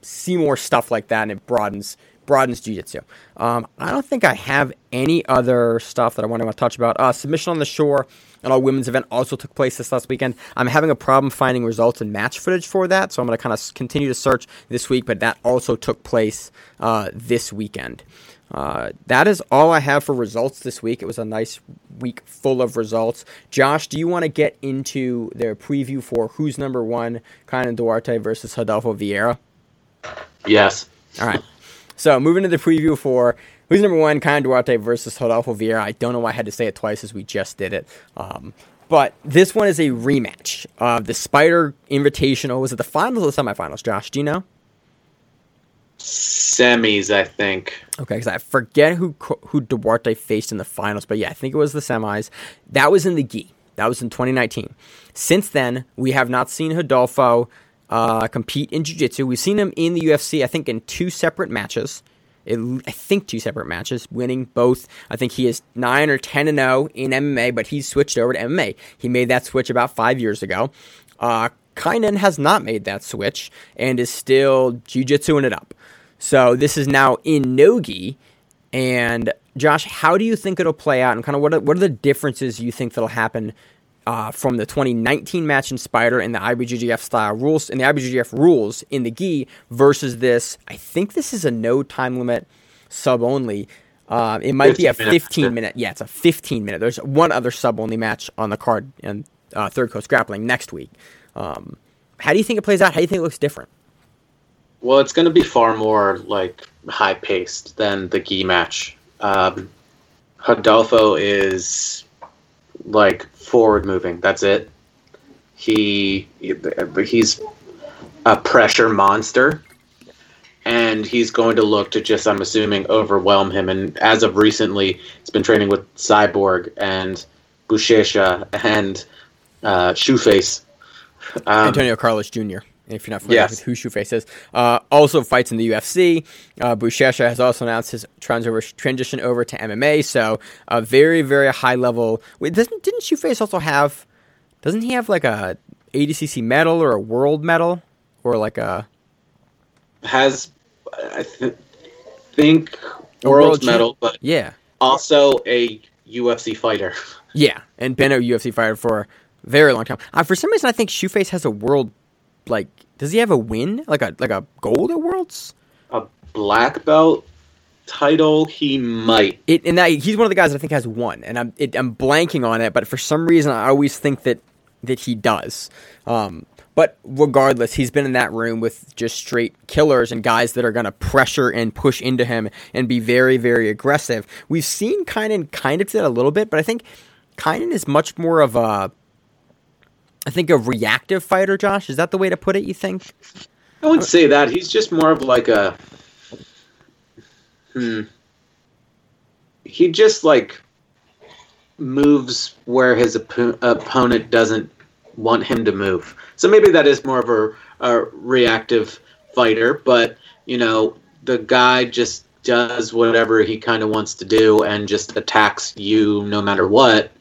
see more stuff like that, and it broadens broadens jiu-jitsu. Um, I don't think I have any other stuff that I want to touch about. Uh, submission on the shore and all women's event also took place this last weekend. I'm having a problem finding results and match footage for that, so I'm going to kind of continue to search this week, but that also took place uh, this weekend. Uh, that is all I have for results this week. It was a nice week full of results. Josh, do you want to get into their preview for who's number one, Kaynan Duarte versus Rodolfo Vieira? Yes. All right. So moving to the preview for who's number one, Kaynan Duarte versus Rodolfo Vieira. I don't know why I had to say it twice as we just did it. Um, but this one is a rematch of the Spider Invitational. Was it the finals or the semifinals, Josh? Do you know? Semis, I think. Okay, because I forget who who Duarte faced in the finals, but yeah, I think it was the semis. That was in the gi. That was in 2019. Since then, we have not seen Rodolfo uh, compete in jiu-jitsu. We've seen him in the UFC, I think, in two separate matches. I think two separate matches, winning both. I think he is nine or ten and zero oh in MMA, but he's switched over to MMA. He made that switch about five years ago. Uh, Kaynan has not made that switch and is still jiu-jitsuing it up. So this is now in nogi. And Josh, how do you think it'll play out, and kind of what are, what are the differences you think that'll happen uh, from the 2019 match in Spider and the IBJJF style rules and the IBJJF rules in the gi versus this. I think this is a no time limit sub only. Uh, it might be a 15 minute. Yeah, it's a 15 minute. There's one other sub only match on the card in uh, Third Coast Grappling next week. Um, how do you think it plays out? How do you think it looks different? Well, it's going to be far more like high paced than the gi match. Um, is like forward moving. That's it. He he's a pressure monster, and he's going to look to just I'm assuming overwhelm him. And as of recently, he's been training with Cyborg and Buchecha and uh, Shoeface. Um, Antonio Carlos Jr. If you're not familiar Yes. with who Shoeface is, uh, also fights in the UFC. Uh, Buchecha has also announced his trans- over, transition over to MMA. So a very, very high level. Wait, doesn't didn't Shoeface also have? Doesn't he have like a ADCC medal or a world medal or like a Has I th- think world world medal, but yeah, also a UFC fighter. yeah, and been a UFC fighter for a very long time. Uh, for some reason, I think Shoeface has a world. Like, does he have a win? Like a like a gold at Worlds? A black belt title, he might. It, and that he's one of the guys that I think has one, and I'm it, I'm blanking on it, but for some reason I always think that that he does. Um, but regardless, he's been in that room with just straight killers and guys that are going to pressure and push into him and be very very aggressive. We've seen Kaynan kind of do that a little bit, but I think Kaynan is much more of a I think a reactive fighter. Josh, is that the way to put it? You think? I wouldn't say that. He's just more of like a. Hmm. He just like moves where his oppo- opponent doesn't want him to move. So maybe that is more of a, a reactive fighter, but you know, the guy just does whatever he kind of wants to do and just attacks you no matter what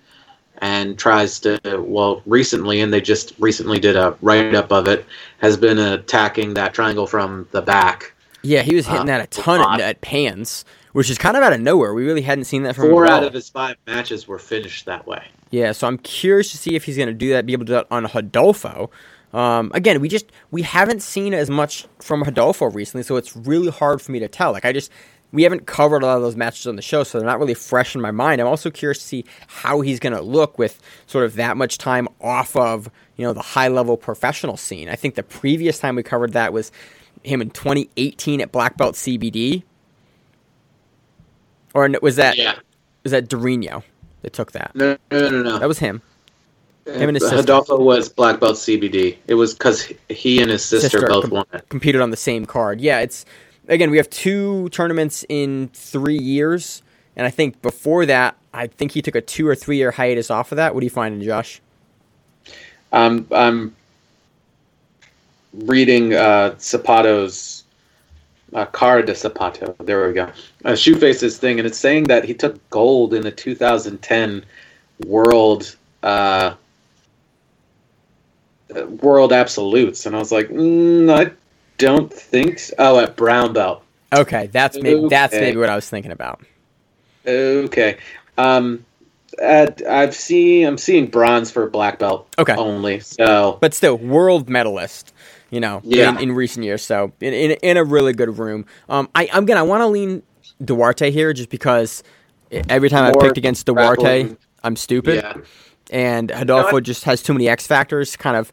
and tries to well recently and they just recently did a write up of it has been attacking that triangle from the back Yeah, he was hitting Uh, that a ton at, at pans, which is kind of out of nowhere. We really hadn't seen that from four out of his five matches were finished that way Yeah, so I'm curious to see if he's going to do that, be able to do that on Hodolfo. Um, again, we just we haven't seen as much from Hodolfo recently, so it's really hard for me to tell. Like I just we haven't covered a lot of those matches on the show, so they're not really fresh in my mind. I'm also curious to see how he's going to look with sort of that much time off of you know the high level professional scene. I think the previous time we covered that was him in 2018 at Black Belt CBD, or was that yeah was that Dorino that took that? no no no no That was him. him and his uh, sister. Hidalgo was black belt cbd it was because he and his sister, Sister both com- won it competed on the same card. Yeah, it's again we have two tournaments in three years, and I think before that, I think he took a two or three year hiatus off of that. What do you find, Josh? I'm I'm reading uh, Zapato's uh, Cara de Zapato. There we go. Uh, Shoeface's thing, and it's saying that he took gold in the 2010 World uh, uh, World Absolutes, and I was like, mm, I don't think. So. Oh, at brown belt. Okay, that's maybe that's maybe what I was thinking about. Okay. Um, at, I've seen I'm seeing bronze for black belt Okay. only. So But still, world medalist. You know, Yeah. in, in recent years. So in, in in a really good room. Um, I I'm gonna I want to lean Duarte here just because every time I picked against Duarte, grappling. I'm stupid. yeah. and Adolfo No, I- just has too many X factors, kind of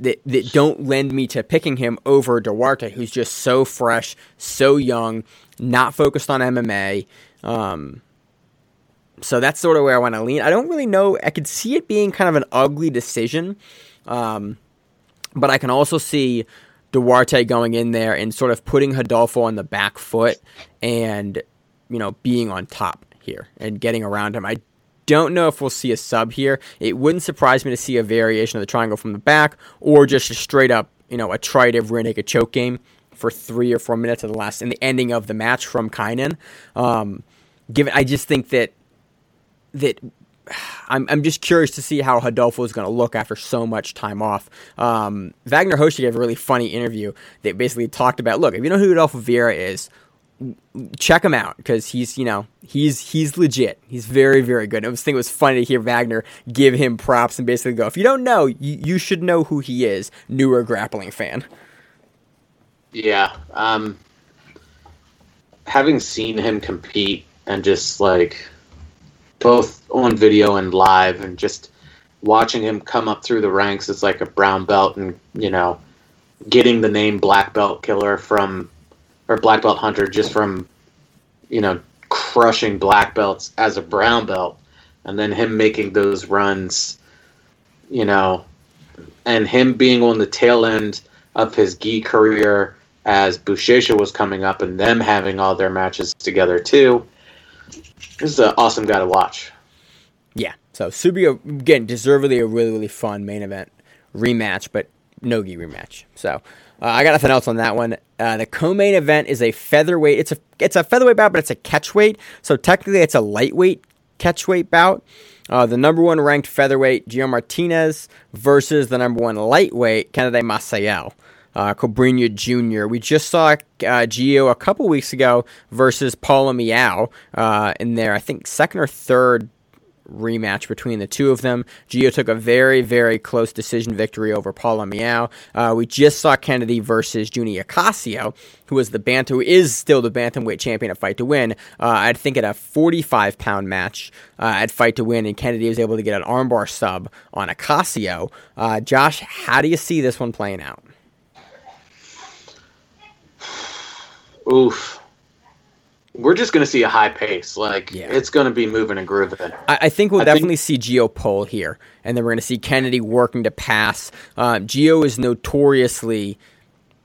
that, that don't lend me to picking him over Duarte, who's just so fresh, so young, not focused on MMA. Um, so that's sort of where I want to lean. I don't really know. I could see it being kind of an ugly decision, um, but I can also see Duarte going in there and sort of putting Hodolfo on the back foot and you know being on top here and getting around him. I don't know if we'll see a sub here. It wouldn't surprise me to see a variation of the triangle from the back or just a straight up you know a trident rear naked choke game for three or four minutes at the last in the ending of the match from Kaynan. Um, given, I just think that that I'm, I'm just curious to see how Hodolfo is going to look after so much time off. Um, Wagner Rocha gave a really funny interview that basically talked about, look, if you know who Rodolfo Vieira is, check him out because he's, you know, he's he's legit. He's very very good. I was thinking it was funny to hear Wagner give him props and basically go, if you don't know, you, you should know who he is. Newer grappling fan. Yeah. Um, having seen him compete and just like both on video and live and just watching him come up through the ranks as like a brown belt and, you know, getting the name black belt killer from or black belt hunter just from, you know, crushing black belts as a brown belt and then him making those runs, you know, and him being on the tail end of his gi career as Buchecha was coming up and them having all their matches together too. This is an awesome guy to watch. Yeah. So Subio again, deservedly a really really fun main event rematch, but Nogi rematch. So uh, I got nothing else on that one. Uh, the co-main event is a featherweight. It's a it's a featherweight bout, but it's a catchweight. So technically, it's a lightweight catchweight bout. Uh, the number one ranked featherweight Geo Martinez versus the number one lightweight Kennedy Maciel. Uh, Cobrinha Jr. We just saw uh, Geo a couple weeks ago versus Paulo Miyao uh, in their, I think, second or third rematch between the two of them. Geo took a very, very close decision victory over Paulo Miyao. Uh, we just saw Kennedy versus Junior Ocasio, who was the bantam, who is still the bantamweight champion at Fight to Win. Uh, I think at a 45 pound match uh, at Fight to Win, and Kennedy was able to get an armbar sub on Ocasio. Uh, Josh, how do you see this one playing out? Oof we're just going to see a high pace. Like yeah. it's going to be moving and grooving. I, I think we'll I definitely think... see Geo pull here, and then we're going to see Kennedy working to pass. Um, Geo is notoriously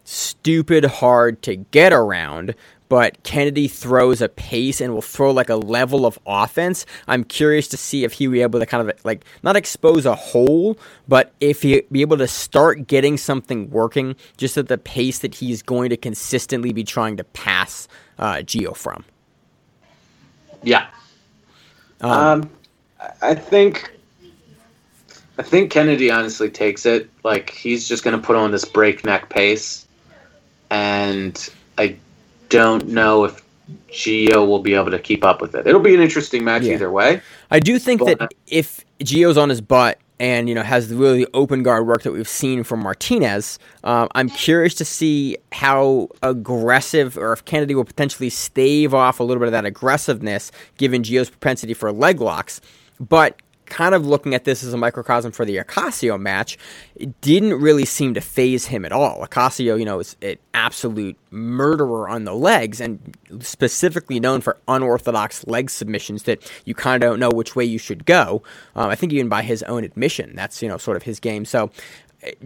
stupid hard to get around, but Kennedy throws a pace and will throw like a level of offense. I'm curious to see if he will be able to kind of like not expose a hole, but if he be able to start getting something working just at the pace that he's going to consistently be trying to pass uh, Geo from. Yeah. Um, um, I think I think Kennedy honestly takes it. Like he's just going to put on this breakneck pace, and I don't know if Geo will be able to keep up with it. It'll be an interesting match yeah. either way. I do think but, that if Geo's on his butt and you know has the really open guard work that we've seen from Martinez, uh, I'm curious to see how aggressive or if Kennedy will potentially stave off a little bit of that aggressiveness given Geo's propensity for leg locks. But kind of looking at this as a microcosm for the Ocasio match, it didn't really seem to phase him at all. Ocasio, you know, is an absolute murderer on the legs and specifically known for unorthodox leg submissions that you kind of don't know which way you should go. Um, I think even by his own admission, that's, you know, sort of his game. So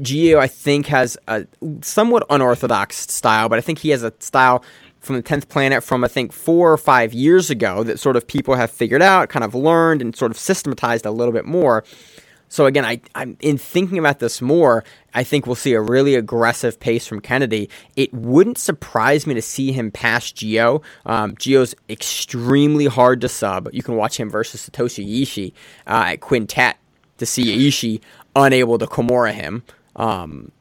Geo, I think, has a somewhat unorthodox style, but I think he has a style from the 10th planet from I think four or five years ago that sort of people have figured out, kind of learned, and sort of systematized a little bit more. So again, I, I'm in thinking about this more. I think we'll see a really aggressive pace from Kennedy. It wouldn't surprise me to see him pass Geo. Um, Geo's extremely hard to sub. You can watch him versus Satoshi Ishii uh, at Quintet to see Ishii unable to Kimura him. Um,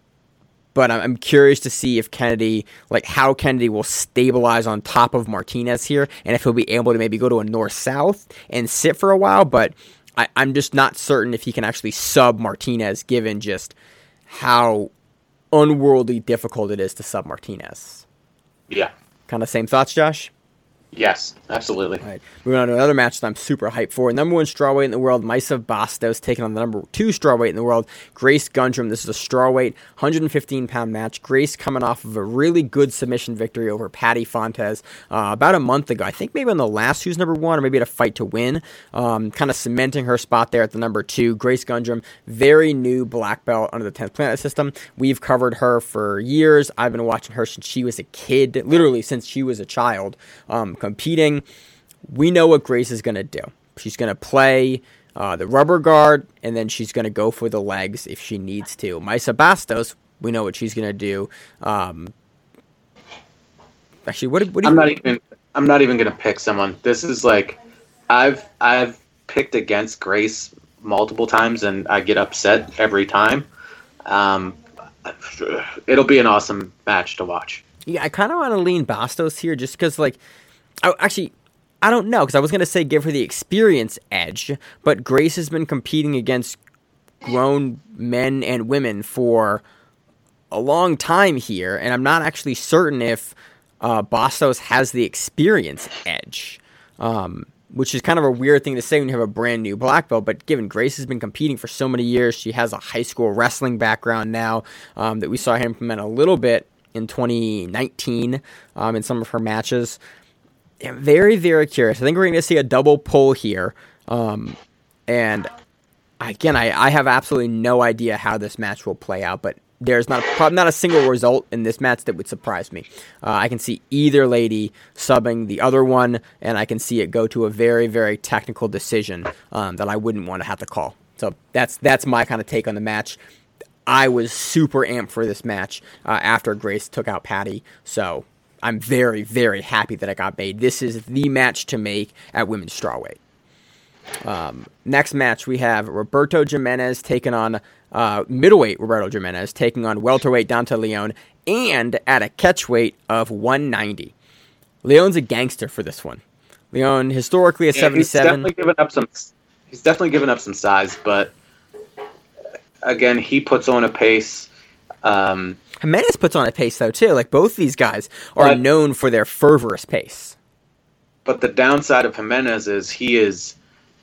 but I'm curious to see if Kennedy, like how Kennedy will stabilize on top of Martinez here, and if he'll be able to maybe go to a north south and sit for a while. But I, am just not certain if he can actually sub Martinez, given just how unworldly difficult it is to sub Martinez. Yeah. Kind of same thoughts, Josh? Yes, absolutely. All right. Moving on to another match that I'm super hyped for. Number one strawweight in the world, Mayssa Bastos taking on the number two strawweight in the world, Grace Gundrum. This is a strawweight, 115 pound match. Grace coming off of a really good submission victory over Patty Fontes uh, about a month ago. I think maybe on the last Who's Number One, or maybe at a fight to win. Um, kind of cementing her spot there at the number two. Grace Gundrum, very new black belt under the 10th Planet system. We've covered her for years. I've been watching her since she was a kid, literally since she was a child. Um, competing, we know what Grace is going to do. She's going to play uh, the rubber guard, and then she's going to go for the legs if she needs to. Mayssa Bastos, we know what she's going to do. Um, actually, what, what do you? I'm not even. I'm not even going to pick someone. This is like, I've I've picked against Grace multiple times, and I get upset every time. Um, it'll be an awesome match to watch. Yeah, I kind of want to lean Bastos here, just because like I, actually, I don't know because I was going to say give her the experience edge, but Grace has been competing against grown men and women for a long time here, and I'm not actually certain if uh, Bastos has the experience edge. Um, which is kind of a weird thing to say when you have a brand new black belt. But given Grace has been competing for so many years, she has a high school wrestling background now um, that we saw her implement a little bit in 2019 um, in some of her matches very, very curious. I think we're going to see a double pull here. Um, and again, I, I have absolutely no idea how this match will play out, but there's not probably not a single result in this match that would surprise me. Uh, I can see either lady subbing the other one, and I can see it go to a very, very technical decision um, that I wouldn't want to have to call. So that's that's my kind of take on the match. I was super amped for this match uh, after Grace took out Patty. So I'm very, very happy that I got made. This is the match to make at women's strawweight. Um, next match, we have Roberto Jimenez taking on uh, middleweight Roberto Jimenez taking on welterweight Dante Leon, and at a catchweight of 190. Leon's a gangster for this one. Leon historically a Yeah, 77. He's definitely given up some. He's definitely given up some size, but again, he puts on a pace. Um, Jimenez puts on a pace though too. Like both these guys are But- known for their fervorous pace. but the downside of Jimenez is he is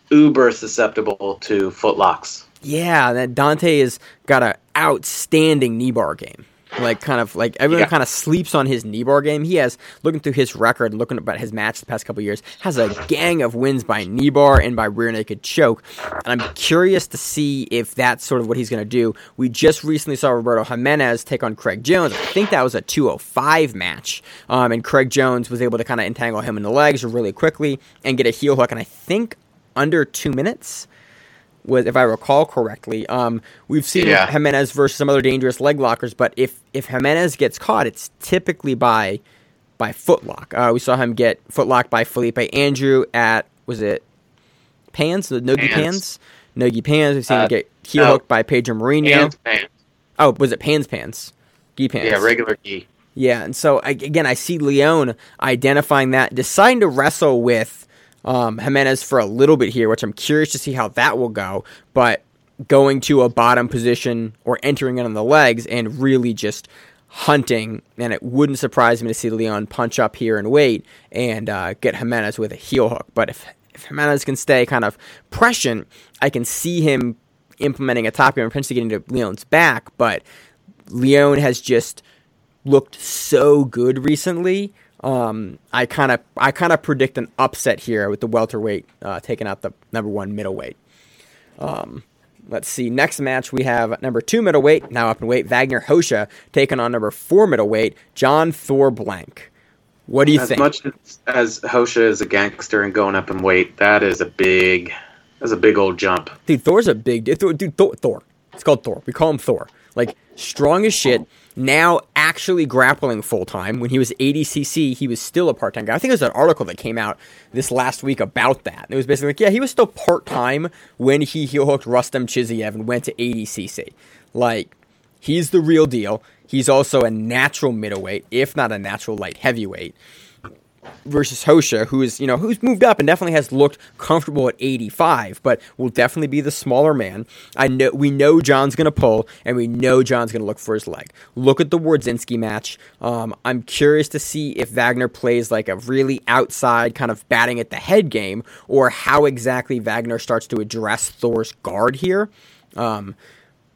uber susceptible to footlocks. Yeah, that Dante has got an outstanding knee bar game. Like kind of like everyone Yeah. kind of sleeps on his knee bar game. He has looking through his record, looking about his match the past couple years, has a gang of wins by knee bar and by rear naked choke. And I'm curious to see if that's sort of what he's going to do. We just recently saw Roberto Jimenez take on Craig Jones. I think that was a 205 match, um, and Craig Jones was able to kind of entangle him in the legs really quickly and get a heel hook. And I think under two minutes was, if I recall correctly. Um, we've seen Yeah. Jimenez versus some other dangerous leg lockers, but if if Jimenez gets caught, it's typically by by footlock. Uh, we saw him get footlocked by Felipe Andrew at was it Pans the Nogi Pans Pans. Nogi Pans. We've seen him Uh, get heel no. hooked by Pedro Marinho. Hands, pants. Oh, was it Pans Pans? Gi Pans. Yeah, regular gi. Yeah, and so I, again, I see Leon identifying that, deciding to wrestle with um, Jimenez for a little bit here, which I'm curious to see how that will go. But going to a bottom position or entering it on the legs and really just hunting, and it wouldn't surprise me to see Leon punch up here and wait and uh, get Jimenez with a heel hook. But if, if Jimenez can stay kind of prescient, I can see him implementing a top gear and potentially getting to Leon's back. But Leon has just looked so good recently. Um, I kind of I kind of predict an upset here with the welterweight uh, taking out the number one middleweight. Um, let's see. Next match we have number two middleweight now up in weight Wagner Rocha taking on number four middleweight John Thor Blank. What do you As think? As much as, as Rocha is a gangster and going up in weight, that is a big, that's a big old jump. Dude, Thor's a big dude. Dude, Thor, Thor. It's called Thor. We call him Thor. Like strong as shit. Now actually grappling full time. When he was ADCC, he was still a part time guy. I think there's an article that came out this last week about that. It was basically like, yeah, he was still part time when he heel hooked Rustam Chsiev and went to ADCC. Like he's the real deal. He's also a natural middleweight, if not a natural light heavyweight versus Rocha, who is you know who's moved up and definitely has looked comfortable at 85, but will definitely be the smaller man. I know we know John's gonna pull, and we know John's gonna look for his leg. Look at the Wardzinski match. Um, I'm curious to see if Wagner plays like a really outside kind of batting at the head game, or how exactly Wagner starts to address Thor's guard here. Um,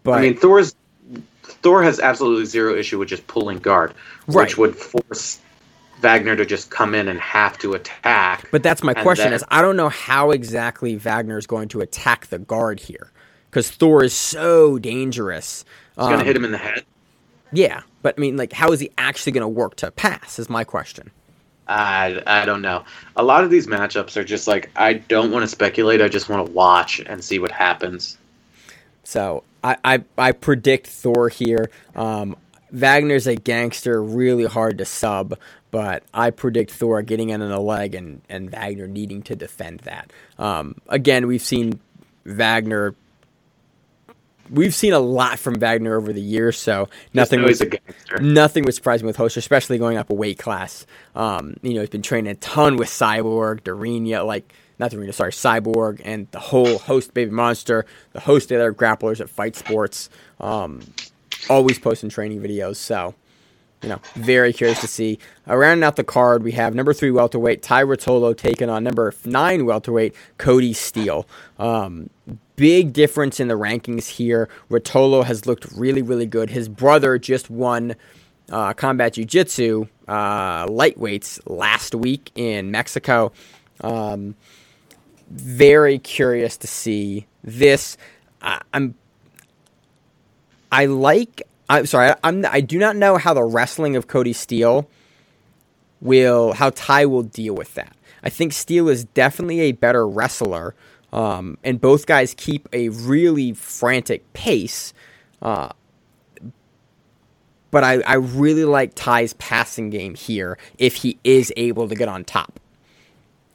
but I mean, Thor's Thor has absolutely zero issue with just pulling guard, Right. which would force Wagner to just come in and have to attack. But that's my question: then- is I don't know how exactly Wagner is going to attack the guard here because Thor is so dangerous. He's gonna Um, hit him in the head. Yeah, but I mean, like, how is he actually going to work to pass? Is my question. I, I don't know. A lot of these matchups are just like I don't want to speculate. I just want to watch and see what happens. So I I, I predict Thor here. Um, Wagner's a gangster, really hard to sub, but I predict Thor getting in on the leg and, and Wagner needing to defend that. Um, again, we've seen Wagner. We've seen a lot from Wagner over the years, so nothing was a gangster. nothing was surprising with Host, especially going up a weight class. Um, you know, he's been training a ton with Cyborg, Dorina, like not Dorina, sorry, Cyborg, and the whole host Baby Monster, the host of other grapplers at Fight Sports. Um, always posting training videos, so you know, very curious to see. Uh, rounding out the card, we have number three welterweight Ty Ruotolo taking on number nine welterweight Cody Steele. Um, big difference in the rankings here. Ruotolo has looked really, really good. His brother just won uh, combat jiu-jitsu uh, lightweights last week in Mexico. Um, very curious to see this. I, I'm I like. I'm sorry. I'm. I do not know how the wrestling of Cody Steele will. How Ty will deal with that. I think Steele is definitely a better wrestler, um, and both guys keep a really frantic pace. Uh, but I, I really like Ty's passing game here if he is able to get on top.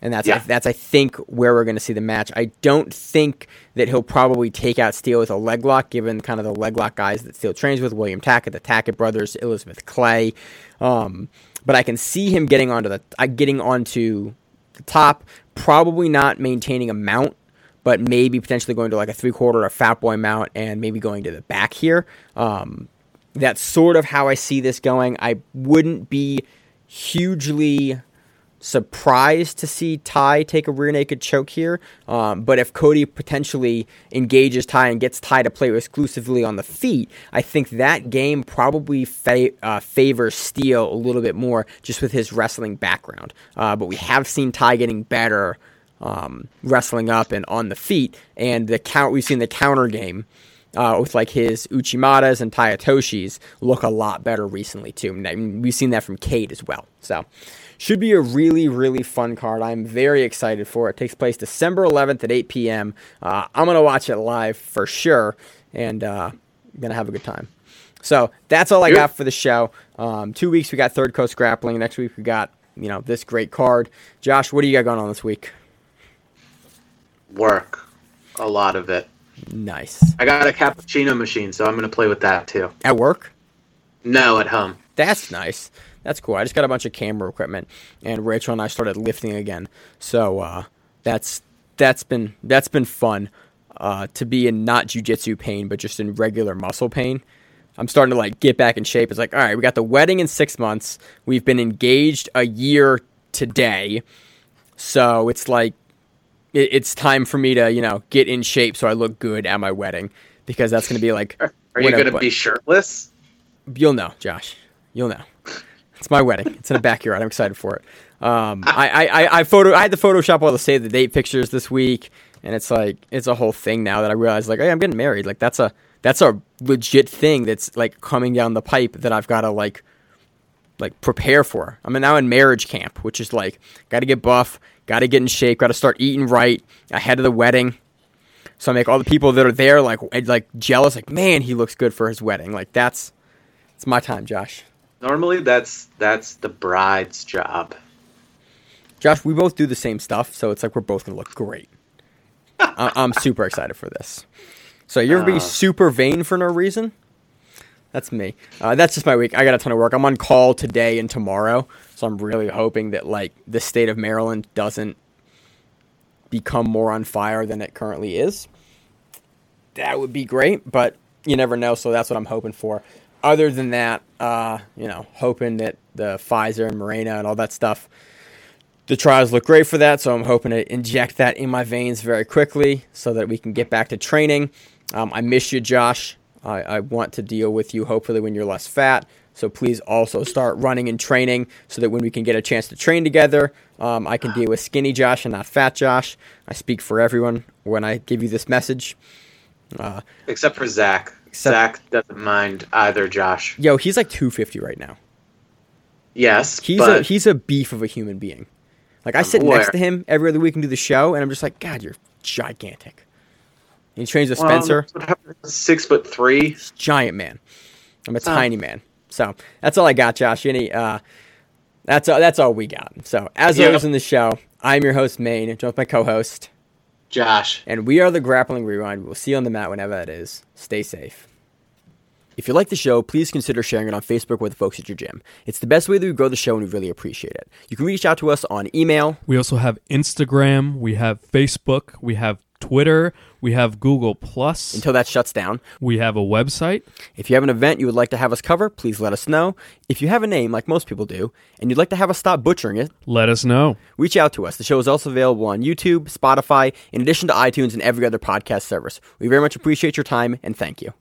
And that's Yeah. that's I think where we're going to see the match. I don't think that he'll probably take out Steele with a leg lock, given kind of the leg lock guys that Steele trains with: William Tackett, the Tackett brothers, Elizabeth Clay. Um, but I can see him getting onto the uh, getting onto the top. Probably not maintaining a mount, but maybe potentially going to like a three quarter or fat boy mount, and maybe going to the back here. Um, that's sort of how I see this going. I wouldn't be hugely surprised to see Ty take a rear naked choke here. Um, but if Cody potentially engages Ty and gets Ty to play exclusively on the feet, I think that game probably fa- uh, favors Steele a little bit more just with his wrestling background. Uh, but we have seen Ty getting better um, wrestling up and on the feet, and the count we've seen the counter game uh, with like his Uchimatas and Tai Otoshis look a lot better recently too. We've seen that from Kade as well. So should be a really really fun card. I'm very excited for it. it takes place December 11th at 8 p.m. Uh, I'm gonna watch it live for sure, and uh, gonna have a good time. So that's all I got for the show. Um, two weeks we got Third Coast Grappling. Next week we got you know this great card. Josh, what do you got going on this week? Work, a lot of it. Nice I got a cappuccino machine, so I'm gonna play with that too. at work. No, at home. That's nice. That's cool. I just got a bunch of camera equipment, and Rachel and I started lifting again. So uh, that's that's been that's been fun uh, to be in not jujitsu pain, but just in regular muscle pain. I'm starting to like get back in shape. It's like, all right, we got the wedding in six months. We've been engaged a year today, so it's like it, it's time for me to you know get in shape so I look good at my wedding because that's going to be like. Are you gonna be shirtless? You'll know, Josh. You'll know. It's my wedding. It's in a backyard. I'm excited for it. Um, I, I, I, photo. I had to Photoshop all the save the date pictures this week, and it's like it's a whole thing now that I realize like, hey, I'm getting married. Like that's a that's a legit thing that's like coming down the pipe that I've got to like like prepare for. I'm now in marriage camp, which is like got to get buff, got to get in shape, got to start eating right ahead of the wedding. So I make all the people that are there like like jealous, like man, he looks good for his wedding. Like that's it's my time, Josh. Normally, that's that's the bride's job. Josh, we both do the same stuff, so it's like we're both gonna look great. I- I'm super excited for this. So you ever be Uh. super vain for no reason? That's me. Uh, that's just my week. I got a ton of work. I'm on call today and tomorrow, so I'm really hoping that like the state of Maryland doesn't become more on fire than it currently is. That would be great, but you never know. So that's what I'm hoping for. Other than that, uh, you know, hoping that the Pfizer and Moderna and all that stuff the trials look great for that, so I'm hoping to inject that in my veins very quickly so that we can get back to training. Um, I miss you, Josh. I, I want to deal with you hopefully when you're less fat. So please also start running and training so that when we can get a chance to train together, um, I can deal with skinny Josh and not fat Josh. I speak for everyone when I give you this message. Uh, Except for Zach. Except- Zach doesn't mind either, Josh. yo, he's like 250 right now. Yes, He's a he's a beef of a human being. Like I sit aware. next to him every other week and do the show, and I'm just like, God, you're gigantic. And he trains with well, Spencer, six foot three. giant man. I'm a Oh. tiny man. So that's all I got, Josh. Any, uh, that's all, that's all we got. So as Yep. always in the show, I'm your host Maine, joined with my co-host, Josh. and we are the Grappling Rewind. We'll see you on the mat whenever that is. Stay safe. If you like the show, please consider sharing it on Facebook with the folks at your gym. It's the best way that we grow the show, and we really appreciate it. You can reach out to us on email, We also have Instagram, we have Facebook, we have Twitter, we have Google Plus, until that shuts down. we have a website. If you have an event you would like to have us cover, please let us know. If you have a name, like most people do, and you'd like to have us stop butchering it, Let us know. reach out to us. The show is also available on YouTube, Spotify, in addition to iTunes and every other podcast service. We very much appreciate your time and thank you.